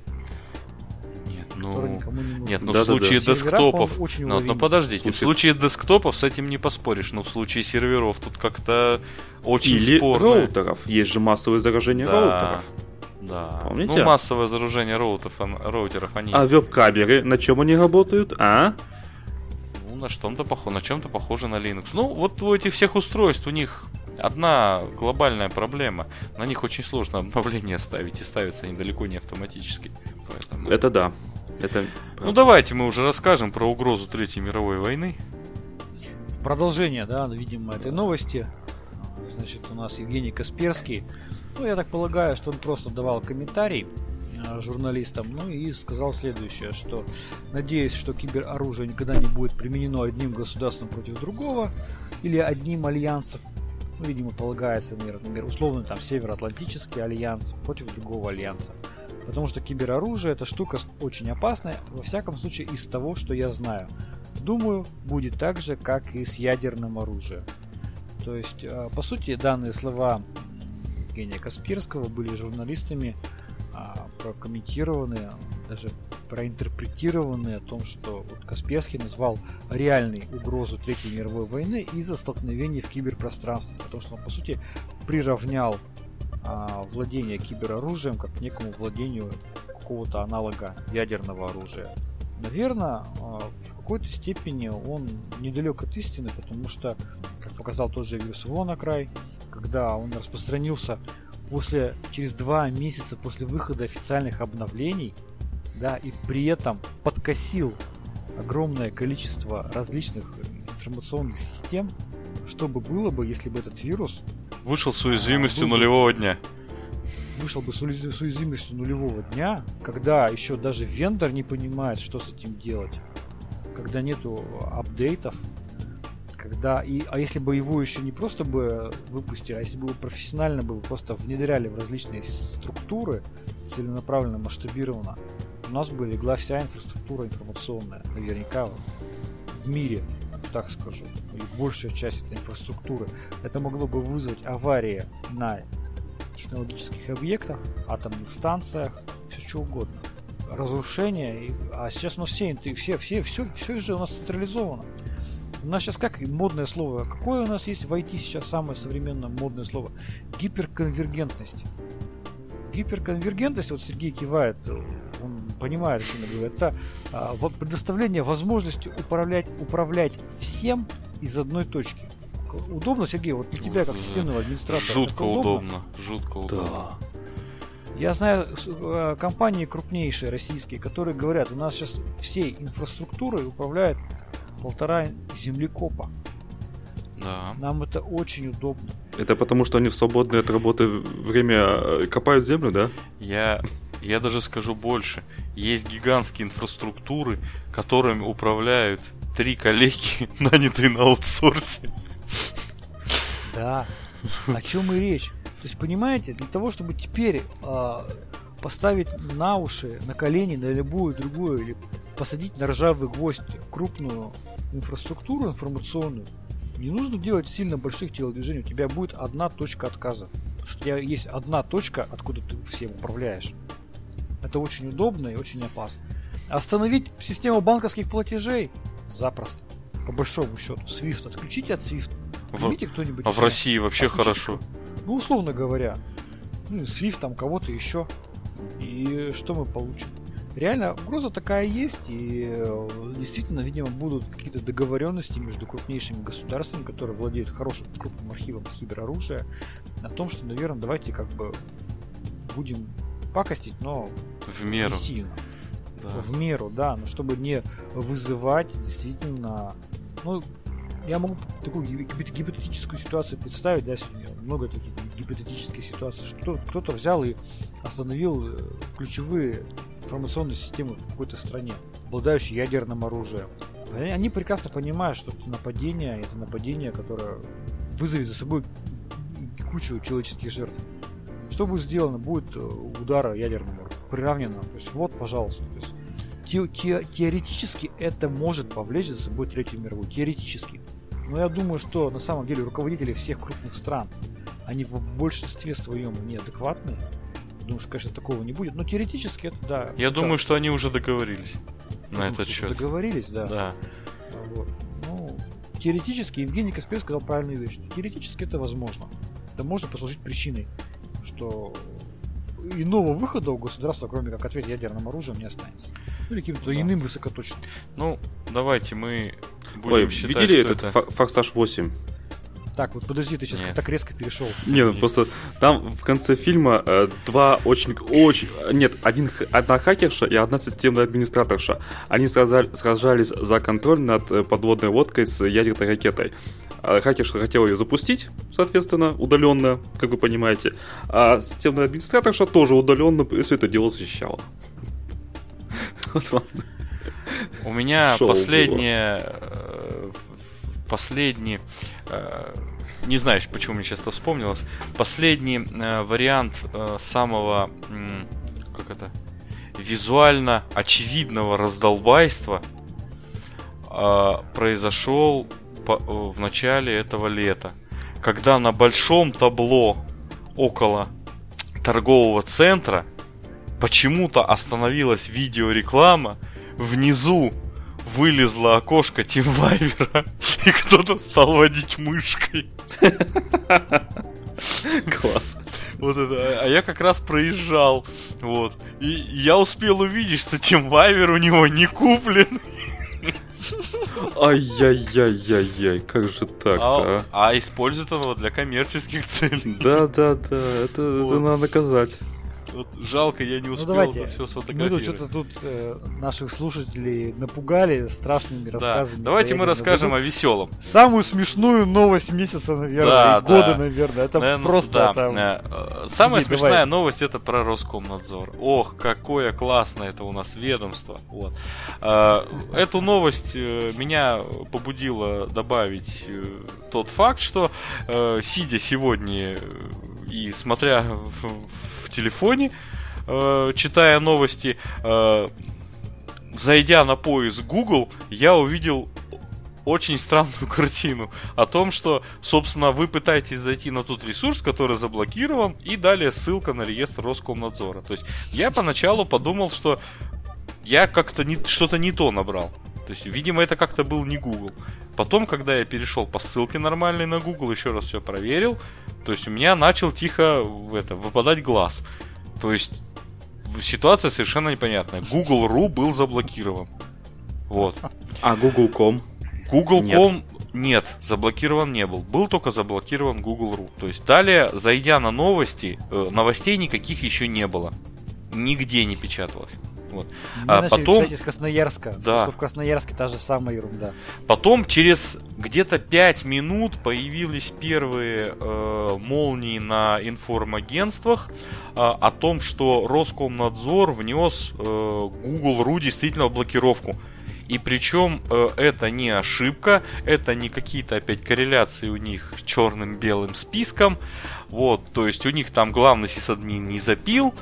Нет, ну, не нет, ну да, в случае да, да. десктопов, ну, ну подождите, Слушай, в случае десктопов с этим не поспоришь, но в случае серверов тут как-то очень Или спорно. роутеров, есть же массовое заражение да. роутеров. Да. Помните? Ну, массовое заражение роутеров, роутеров они... А веб-камеры, на чем они работают, а? Ну, на что-то похоже, на чем-то похоже на Linux. Ну, вот у этих всех устройств у них одна глобальная проблема. На них очень сложно обновления ставить, и ставятся они далеко не автоматически. Поэтому... Это да. Это ну, давайте мы уже расскажем про угрозу Третьей мировой войны. В продолжение, да, видимо, этой новости. Значит, у нас Евгений Касперский ну, я так полагаю, что он просто давал комментарий э, журналистам, ну и сказал следующее, что надеюсь, что кибероружие никогда не будет применено одним государством против другого или одним альянсом. Ну, видимо, полагается, например, например условно там Североатлантический альянс против другого альянса. Потому что кибероружие это штука очень опасная, во всяком случае из того, что я знаю. Думаю, будет так же, как и с ядерным оружием. То есть, э, по сути, данные слова Евгения Касперского были журналистами а, прокомментированы, даже проинтерпретированы о том, что вот Касперский назвал реальной угрозу Третьей мировой войны из-за столкновений в киберпространстве, потому что он, по сути, приравнял а, владение кибероружием как некому владению какого-то аналога ядерного оружия. Наверное, а, в какой-то степени он недалек от истины, потому что, как показал тот же вирус WannaCry, когда он распространился после, через два месяца после выхода официальных обновлений, да, и при этом подкосил огромное количество различных информационных систем, что бы было бы, если бы этот вирус вышел с уязвимостью а, нулевого дня. Вышел бы с уязвимостью нулевого дня, когда еще даже вендор не понимает, что с этим делать, когда нету апдейтов, когда и а если бы его еще не просто бы выпустили, а если бы его профессионально бы просто внедряли в различные структуры целенаправленно, масштабированно, у нас бы легла вся инфраструктура информационная, наверняка в мире, так скажу, или большая часть этой инфраструктуры. Это могло бы вызвать аварии на технологических объектах, атомных станциях, все что угодно. Разрушение, а сейчас у нас все, все, все, все, все же у нас централизовано. У нас сейчас как модное слово? Какое у нас есть в IT сейчас самое современное модное слово? Гиперконвергентность. гиперконвергентность, вот Сергей кивает, он понимает, о чем я говорю, это а, предоставление возможности управлять, управлять всем из одной точки. Удобно, Сергей, вот для тебя как системного администратора? Жутко удобно? удобно, жутко удобно. Да. Я знаю э, компании крупнейшие российские, которые говорят, у нас сейчас всей инфраструктурой управляет полтора землекопа. Да. Нам это очень удобно. Это потому, что они в свободное от работы время э, копают землю, да? Я, я даже скажу больше. Есть гигантские инфраструктуры, которыми управляют три коллеги, нанятые на аутсорсе. Да. О чем и речь. То есть, понимаете, для того, чтобы теперь э, поставить на уши, на колени, на любую другую, или посадить на ржавый гвоздь крупную инфраструктуру информационную, не нужно делать сильно больших телодвижений. У тебя будет одна точка отказа. Что у тебя есть одна точка, откуда ты всем управляешь. Это очень удобно и очень опасно. Остановить систему банковских платежей запросто. По большому счету. SWIFT отключите от SWIFT. В... кто-нибудь. А в России вообще отключите. хорошо. Ну, условно говоря. Ну, SWIFT там кого-то еще. И что мы получим? Реально, угроза такая есть, и э, действительно, видимо, будут какие-то договоренности между крупнейшими государствами, которые владеют хорошим крупным архивом кибероружия, о том, что, наверное, давайте как бы будем пакостить, но в меру. Не сильно. Да. В меру, да, но чтобы не вызывать действительно, ну, я могу такую гипотетическую ситуацию представить, да, сегодня много таких гипотетических ситуаций, что кто-то взял и остановил э, ключевые информационной системы в какой-то стране, обладающей ядерным оружием. Они прекрасно понимают, что это нападение, это нападение, которое вызовет за собой кучу человеческих жертв. Что будет сделано? Будет э, удар ядерным приравнено. То есть вот, пожалуйста. То есть, те, те, теоретически это может повлечь за собой Третью мировую. Теоретически. Но я думаю, что на самом деле руководители всех крупных стран, они в большинстве своем неадекватные. Думаю, что, конечно, такого не будет. Но теоретически это да. Я это... думаю, что они уже договорились на думаю, этот счет. Договорились, да. Да. Вот. Ну, теоретически Евгений Каспер сказал правильную вещь. Теоретически это возможно. Это может послужить причиной, что иного выхода у государства, кроме как ответить ядерным оружием, не останется. Или каким-то да. иным высокоточным. Ну, давайте мы будем Ой, считать, видели этот это... Форсаж 8? Так, вот подожди, ты сейчас Нет. так резко перешел. Не, ну просто там в конце фильма э, два очень, очень, нет, один, одна хакерша и одна системная администраторша. Они сражали, сражались за контроль над э, подводной лодкой с ядерной ракетой. А хакерша хотела ее запустить, соответственно, удаленно, как вы понимаете. А системная администраторша тоже удаленно все это дело защищала. У меня последнее э, последний, э, не знаю, почему мне сейчас это вспомнилось, последний э, вариант э, самого, э, как это, визуально очевидного раздолбайства э, произошел по, в начале этого лета, когда на большом табло около торгового центра почему-то остановилась видеореклама, внизу вылезло окошко Тимвайвера, и кто-то стал водить мышкой. Класс. Вот это. А я как раз проезжал. Вот. И я успел увидеть, что Тимвайвер у него не куплен. Ай-яй-яй-яй-яй, как же так а, а? А используют его для коммерческих целей. Да-да-да, это, вот. это надо наказать. Вот жалко, я не ну, успел ну, давайте. это все сфотографировать. Мы тут что-то тут э, наших слушателей напугали страшными рассказами. Да. Давайте мы расскажем о веселом. Самую смешную новость месяца, наверное, да, и года, да. наверное. Это наверное, просто да. там... Э, самая Иди, смешная давай. новость это про Роскомнадзор. Ох, какое классное это у нас ведомство. Вот. Э, эту новость э, меня побудило добавить тот факт, что сидя сегодня и смотря в телефоне, э, читая новости, э, зайдя на поиск Google, я увидел очень странную картину о том, что, собственно, вы пытаетесь зайти на тот ресурс, который заблокирован, и далее ссылка на реестр Роскомнадзора. То есть я поначалу подумал, что я как-то не, что-то не то набрал. То есть, видимо, это как-то был не Google. Потом, когда я перешел по ссылке нормальной на Google, еще раз все проверил, то есть у меня начал тихо это, выпадать глаз. То есть ситуация совершенно непонятная. Google.ru был заблокирован. Вот. А Google.com? Google.com нет, заблокирован не был. Был только заблокирован Google.ru. То есть далее, зайдя на новости, э, новостей никаких еще не было. Нигде не печаталось. Вот. Мы а потом... из Красноярска. Да. Что в Красноярске та же самая ерунда. Потом через где-то 5 минут появились первые э, молнии на информагентствах э, о том, что Роскомнадзор внес э, Google.ru действительно в блокировку. И причем э, это не ошибка, это не какие-то опять корреляции у них с черным-белым списком. Вот, то есть у них там главный сисадмин не запил,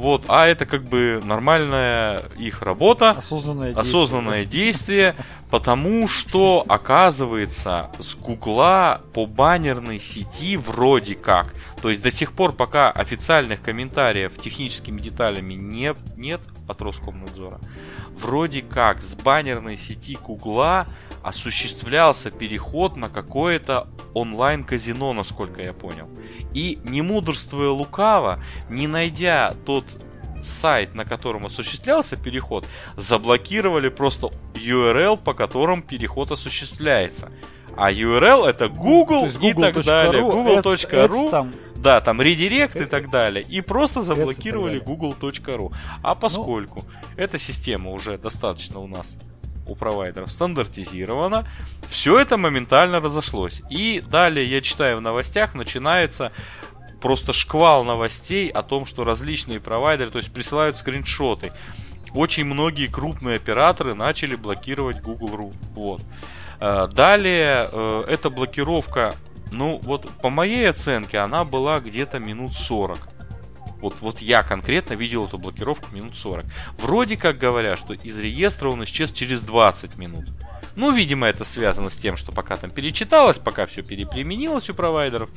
вот, а это как бы нормальная их работа, осознанное действие, осознанное действие потому что, оказывается, с Гугла по баннерной сети вроде как, то есть до сих пор пока официальных комментариев техническими деталями не, нет от Роскомнадзора, вроде как с баннерной сети Гугла осуществлялся переход на какое-то онлайн-казино, насколько я понял. И не мудрствуя лукаво, не найдя тот сайт, на котором осуществлялся переход, заблокировали просто URL, по которым переход осуществляется. А URL это Google, Google и так далее. Google.ru. Да, там редирект и так далее. И просто заблокировали google.ru. А поскольку ну, эта система уже достаточно у нас у провайдеров стандартизирована, все это моментально разошлось. И далее я читаю в новостях, начинается просто шквал новостей о том, что различные провайдеры, то есть присылают скриншоты. Очень многие крупные операторы начали блокировать Google.ru. Вот. Э, далее, э, эта блокировка, ну вот по моей оценке, она была где-то минут 40. Вот, вот я конкретно видел эту блокировку минут 40. Вроде как говорят, что из реестра он исчез через 20 минут. Ну, видимо, это связано с тем, что пока там перечиталось, пока все переплеменилось у провайдеров.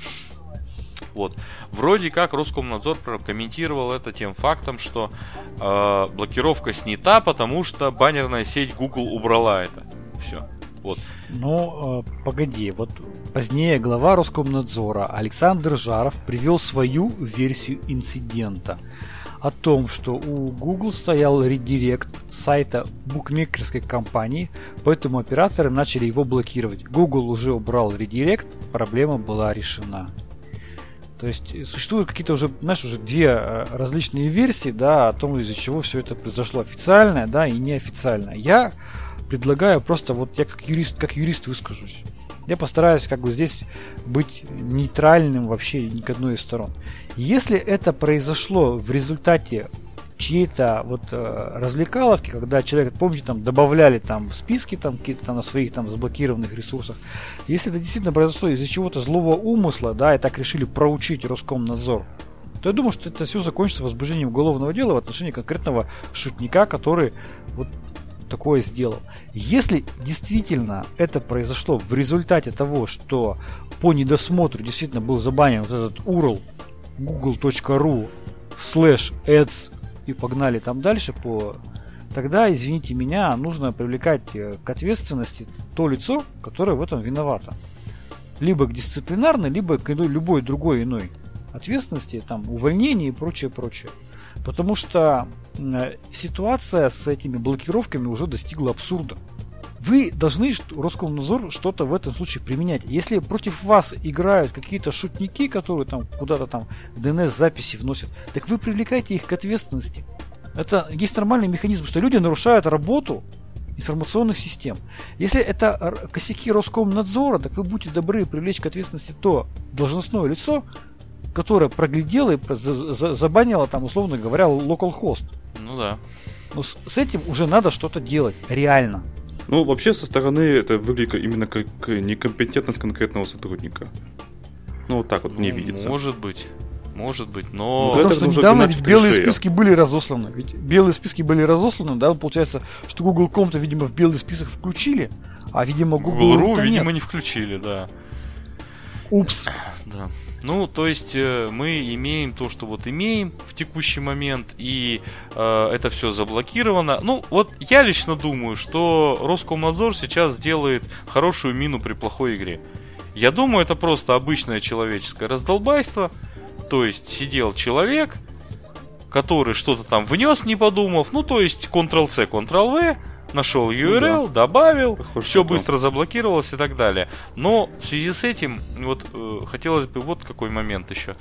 Вот. Вроде как Роскомнадзор прокомментировал это тем фактом, что э, блокировка снята, потому что баннерная сеть Google убрала это. Все. Вот. Ну, э, погоди, вот позднее глава Роскомнадзора Александр Жаров привел свою версию инцидента о том, что у Google стоял редирект сайта букмекерской компании, поэтому операторы начали его блокировать. Google уже убрал редирект, проблема была решена. То есть э, существуют какие-то уже, знаешь, уже две э, различные версии, да, о том, из-за чего все это произошло. Официальное, да, и неофициальное. Я предлагаю просто, вот я как юрист, как юрист выскажусь. Я постараюсь как бы здесь быть нейтральным вообще ни к одной из сторон. Если это произошло в результате чьей-то вот э, развлекаловки, когда человек, помните, там добавляли там в списки там какие-то на своих там заблокированных ресурсах. Если это действительно произошло из-за чего-то злого умысла, да, и так решили проучить Роскомнадзор, то я думаю, что это все закончится возбуждением уголовного дела в отношении конкретного шутника, который вот такое сделал. Если действительно это произошло в результате того, что по недосмотру действительно был забанен вот этот URL google.ru slash ads и погнали там дальше по тогда, извините меня, нужно привлекать э, к ответственности то лицо, которое в этом виновато. Либо к дисциплинарной, либо к любой другой иной ответственности, там, увольнение и прочее, прочее. Потому что э, ситуация с этими блокировками уже достигла абсурда. Вы должны, Роскомнадзор, что-то в этом случае применять. Если против вас играют какие-то шутники, которые там куда-то там DNS-записи вносят, так вы привлекайте их к ответственности. Это есть нормальный механизм, что люди нарушают работу информационных систем. Если это косяки Роскомнадзора, так вы будьте добры привлечь к ответственности то должностное лицо, которое проглядело и забанило там, условно говоря, localhost. Ну да. Но с, с этим уже надо что-то делать, реально. Ну, вообще, со стороны это выглядит именно как некомпетентность конкретного сотрудника. Ну, вот так вот мне ну, видится. Может быть. Может быть, но... Ну, Потому что недавно ведь белые списки были разосланы. Ведь белые списки были разосланы, да, получается, что Google.com-то, видимо, в белый список включили, а, видимо, Google.ru, Google видимо, не включили, да. Упс. Да. Ну, то есть э, мы имеем то, что вот имеем в текущий момент, и э, это все заблокировано. Ну, вот я лично думаю, что Роскомнадзор сейчас делает хорошую мину при плохой игре. Я думаю, это просто обычное человеческое раздолбайство. То есть сидел человек, который что-то там внес, не подумав, ну, то есть Ctrl-C, Ctrl-V, нашел URL, ну, да. добавил, Похоже, все быстро заблокировалось и так далее. Но в связи с этим, вот э, хотелось бы вот какой момент еще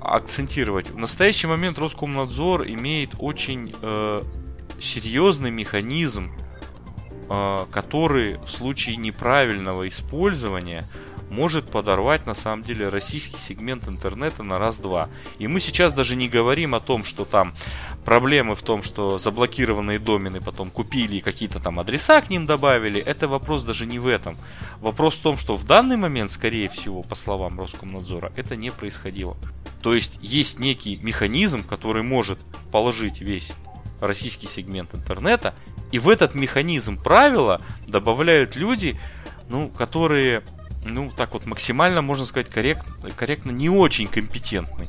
акцентировать. В настоящий момент Роскомнадзор имеет очень э, серьезный механизм, э, который в случае неправильного использования может подорвать на самом деле российский сегмент интернета на раз-два. И мы сейчас даже не говорим о том, что там проблемы в том, что заблокированные домены потом купили и какие-то там адреса к ним добавили. Это вопрос даже не в этом. Вопрос в том, что в данный момент, скорее всего, по словам Роскомнадзора, это не происходило. То есть есть некий механизм, который может положить весь российский сегмент интернета, и в этот механизм правила добавляют люди, ну, которые ну, так вот, максимально, можно сказать, коррект, корректно не очень компетентны.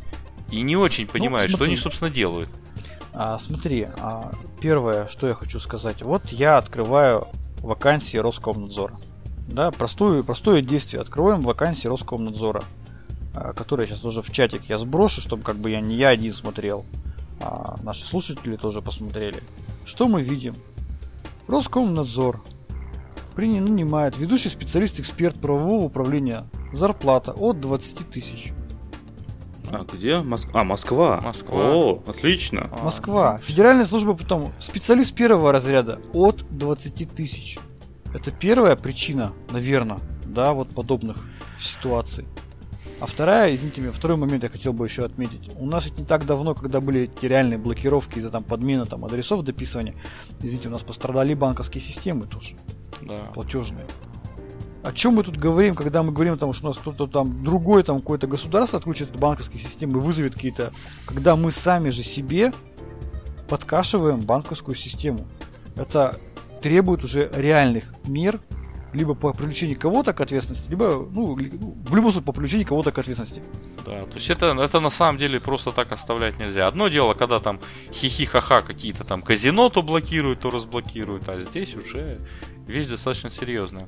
И не очень понимают, ну, что они, собственно, делают. А, смотри, а, первое, что я хочу сказать. Вот я открываю вакансии Роскомнадзора. Да, простое, простое действие. Открываем вакансии Роскомнадзора, а, которые сейчас уже в чатик я сброшу, чтобы как бы я не я один смотрел, а наши слушатели тоже посмотрели. Что мы видим? Роскомнадзор нанимает ведущий специалист-эксперт правового управления. Зарплата от 20 тысяч. А где? Моск... А, Москва. Москва. О, отлично. А. Москва. Федеральная служба потом. Специалист первого разряда от 20 тысяч. Это первая причина, наверное, да, вот подобных ситуаций. А вторая, извините меня, второй момент я хотел бы еще отметить. У нас ведь не так давно, когда были эти реальные блокировки из-за там подмены там адресов дописывания, извините, у нас пострадали банковские системы тоже да. платежные. О чем мы тут говорим, когда мы говорим, там, что у нас кто-то там другой, там какое-то государство отключит от банковской системы, вызовет какие-то, когда мы сами же себе подкашиваем банковскую систему. Это требует уже реальных мер, либо по привлечению кого-то к ответственности, либо, ну, в любом случае, по привлечению кого-то к ответственности. Да, то есть это, это на самом деле просто так оставлять нельзя. Одно дело, когда там хихи-ха-ха какие-то там казино то блокируют, то разблокируют, а здесь уже вещь достаточно серьезная.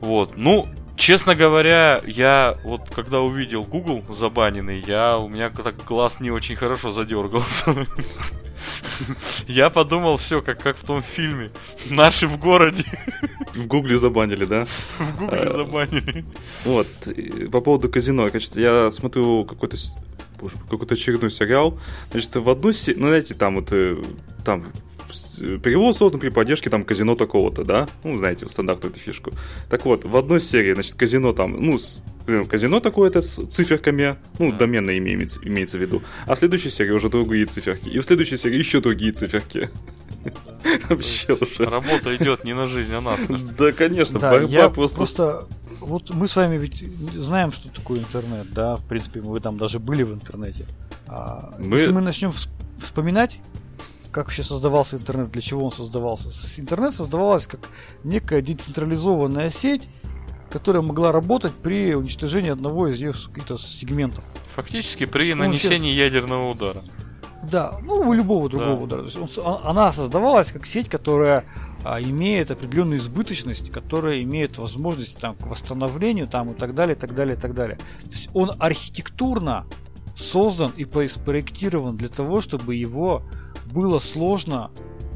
Вот, ну, честно говоря, я вот когда увидел Google забаненный, я у меня так глаз не очень хорошо задергался. Я подумал, все, как, как в том фильме. Наши в городе. В Гугле забанили, да? В Гугле а, забанили. Вот. По поводу казино, конечно, я смотрю какой-то какой-то очередной сериал. Значит, в одну... Ну, знаете, там вот... Э, там перевод создан при поддержке там казино такого-то, да? Ну, знаете, стандартную эту фишку. Так вот, в одной серии, значит, казино там, ну, с, казино такое-то с циферками, ну, да. доменное имя имеется, имеется в виду. А в следующей серии уже другие циферки. И в следующей серии еще другие циферки. Вообще уже. Работа идет не на жизнь, а на смерть. Да, конечно, да, борьба просто... просто... Вот мы с вами ведь знаем, что такое интернет, да, в принципе, вы там даже были в интернете. А мы... Если мы начнем вспоминать, как вообще создавался интернет, для чего он создавался. Интернет создавалась как некая децентрализованная сеть, которая могла работать при уничтожении одного из ее каких-то сегментов. Фактически при ну, нанесении честно. ядерного удара. Да, ну любого другого да. удара. То есть он, а, она создавалась как сеть, которая а, имеет определенную избыточность, которая имеет возможность там, к восстановлению там, и так далее, и так далее, и так далее. То есть он архитектурно создан и спроектирован для того, чтобы его было сложно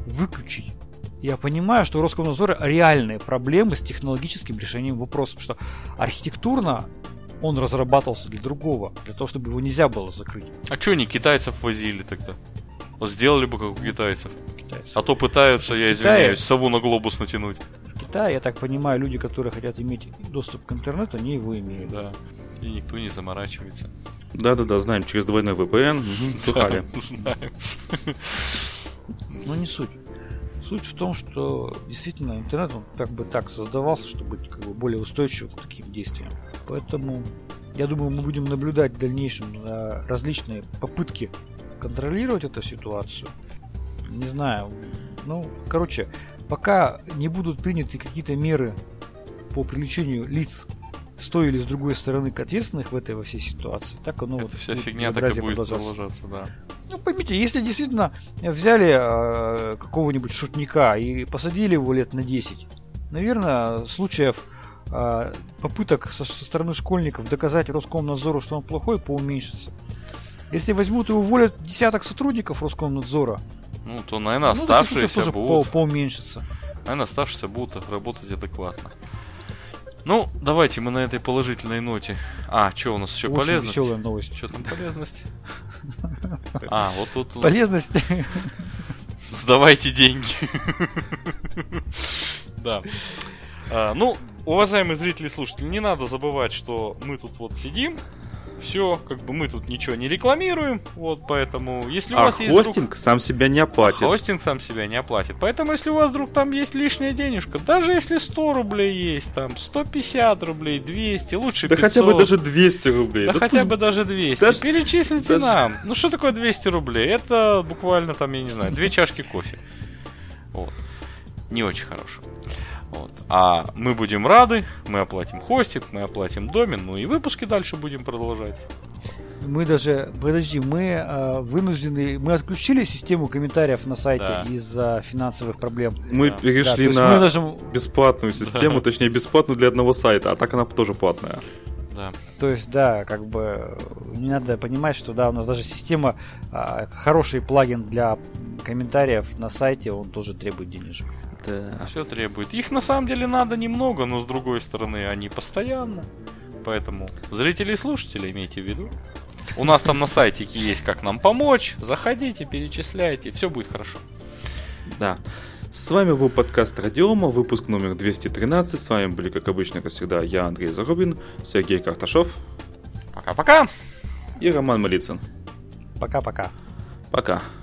выключить. Я понимаю, что у Роскомнадзора реальные проблемы с технологическим решением вопросов, что архитектурно он разрабатывался для другого, для того, чтобы его нельзя было закрыть. А что они китайцев возили тогда? Вот сделали бы как у китайцев. китайцев. А то пытаются, я извиняюсь, Китае... сову на глобус натянуть. В Китае, я так понимаю, люди, которые хотят иметь доступ к интернету, они его имеют. Да. И никто не заморачивается. Да-да-да, знаем, через двойной VPN. Слыхали. Знаем. Но не суть. Суть в том, что действительно интернет он как бы так создавался, чтобы быть как бы более устойчивым к таким действиям. Поэтому я думаю, мы будем наблюдать в дальнейшем различные попытки контролировать эту ситуацию. Не знаю. Ну, короче, пока не будут приняты какие-то меры по привлечению лиц с той или с другой стороны к ответственных в этой во всей ситуации, так оно Это вот вся фигня так и будет продолжаться, да. Ну, поймите, если действительно взяли э, какого-нибудь шутника и посадили его лет на 10, наверное, случаев э, попыток со, со стороны школьников доказать Роскомнадзору, что он плохой, поуменьшится. Если возьмут и уволят десяток сотрудников Роскомнадзора, ну, то, наверное, ну, оставшиеся тоже будут... По поуменьшится. Наверное, оставшиеся будут работать адекватно. Ну, давайте мы на этой положительной ноте. А, что у нас еще Очень полезность? веселая новость. Что там полезность? А, вот тут... Полезность. Сдавайте деньги. Да. А, ну, уважаемые зрители и слушатели, не надо забывать, что мы тут вот сидим, все, как бы мы тут ничего не рекламируем, вот поэтому, если у а вас хостинг есть хостинг сам себя не оплатит. Хостинг сам себя не оплатит. Поэтому, если у вас вдруг там есть лишняя денежка, даже если 100 рублей есть, там 150 рублей, 200, лучше да 500. хотя бы даже 200 рублей. Да, да хотя бы даже 200. Даже... Перечислите даже... нам. Ну что такое 200 рублей? Это буквально там, я не знаю, две чашки кофе. Вот. Не очень хорошо. Вот. А мы будем рады, мы оплатим хостинг, мы оплатим домен, ну и выпуски дальше будем продолжать. Мы даже, подожди, мы э, вынуждены, мы отключили систему комментариев на сайте да. из-за финансовых проблем. Мы да. перешли да, на даже... бесплатную систему, да. точнее бесплатную для одного сайта, а так она тоже платная. Да. То есть, да, как бы не надо понимать, что да, у нас даже система, э, хороший плагин для комментариев на сайте, он тоже требует денежек. Да. Все требует. Их на самом деле надо немного, но с другой стороны они постоянно. Поэтому зрители и слушатели имейте в виду. У нас там на сайтике есть как нам помочь. Заходите, перечисляйте, все будет хорошо. Да. С вами был подкаст Радиома, выпуск номер 213. С вами были, как обычно, как всегда, я, Андрей Зарубин, Сергей Карташов. Пока-пока. И Роман Малицын. Пока-пока. Пока. -пока. Пока.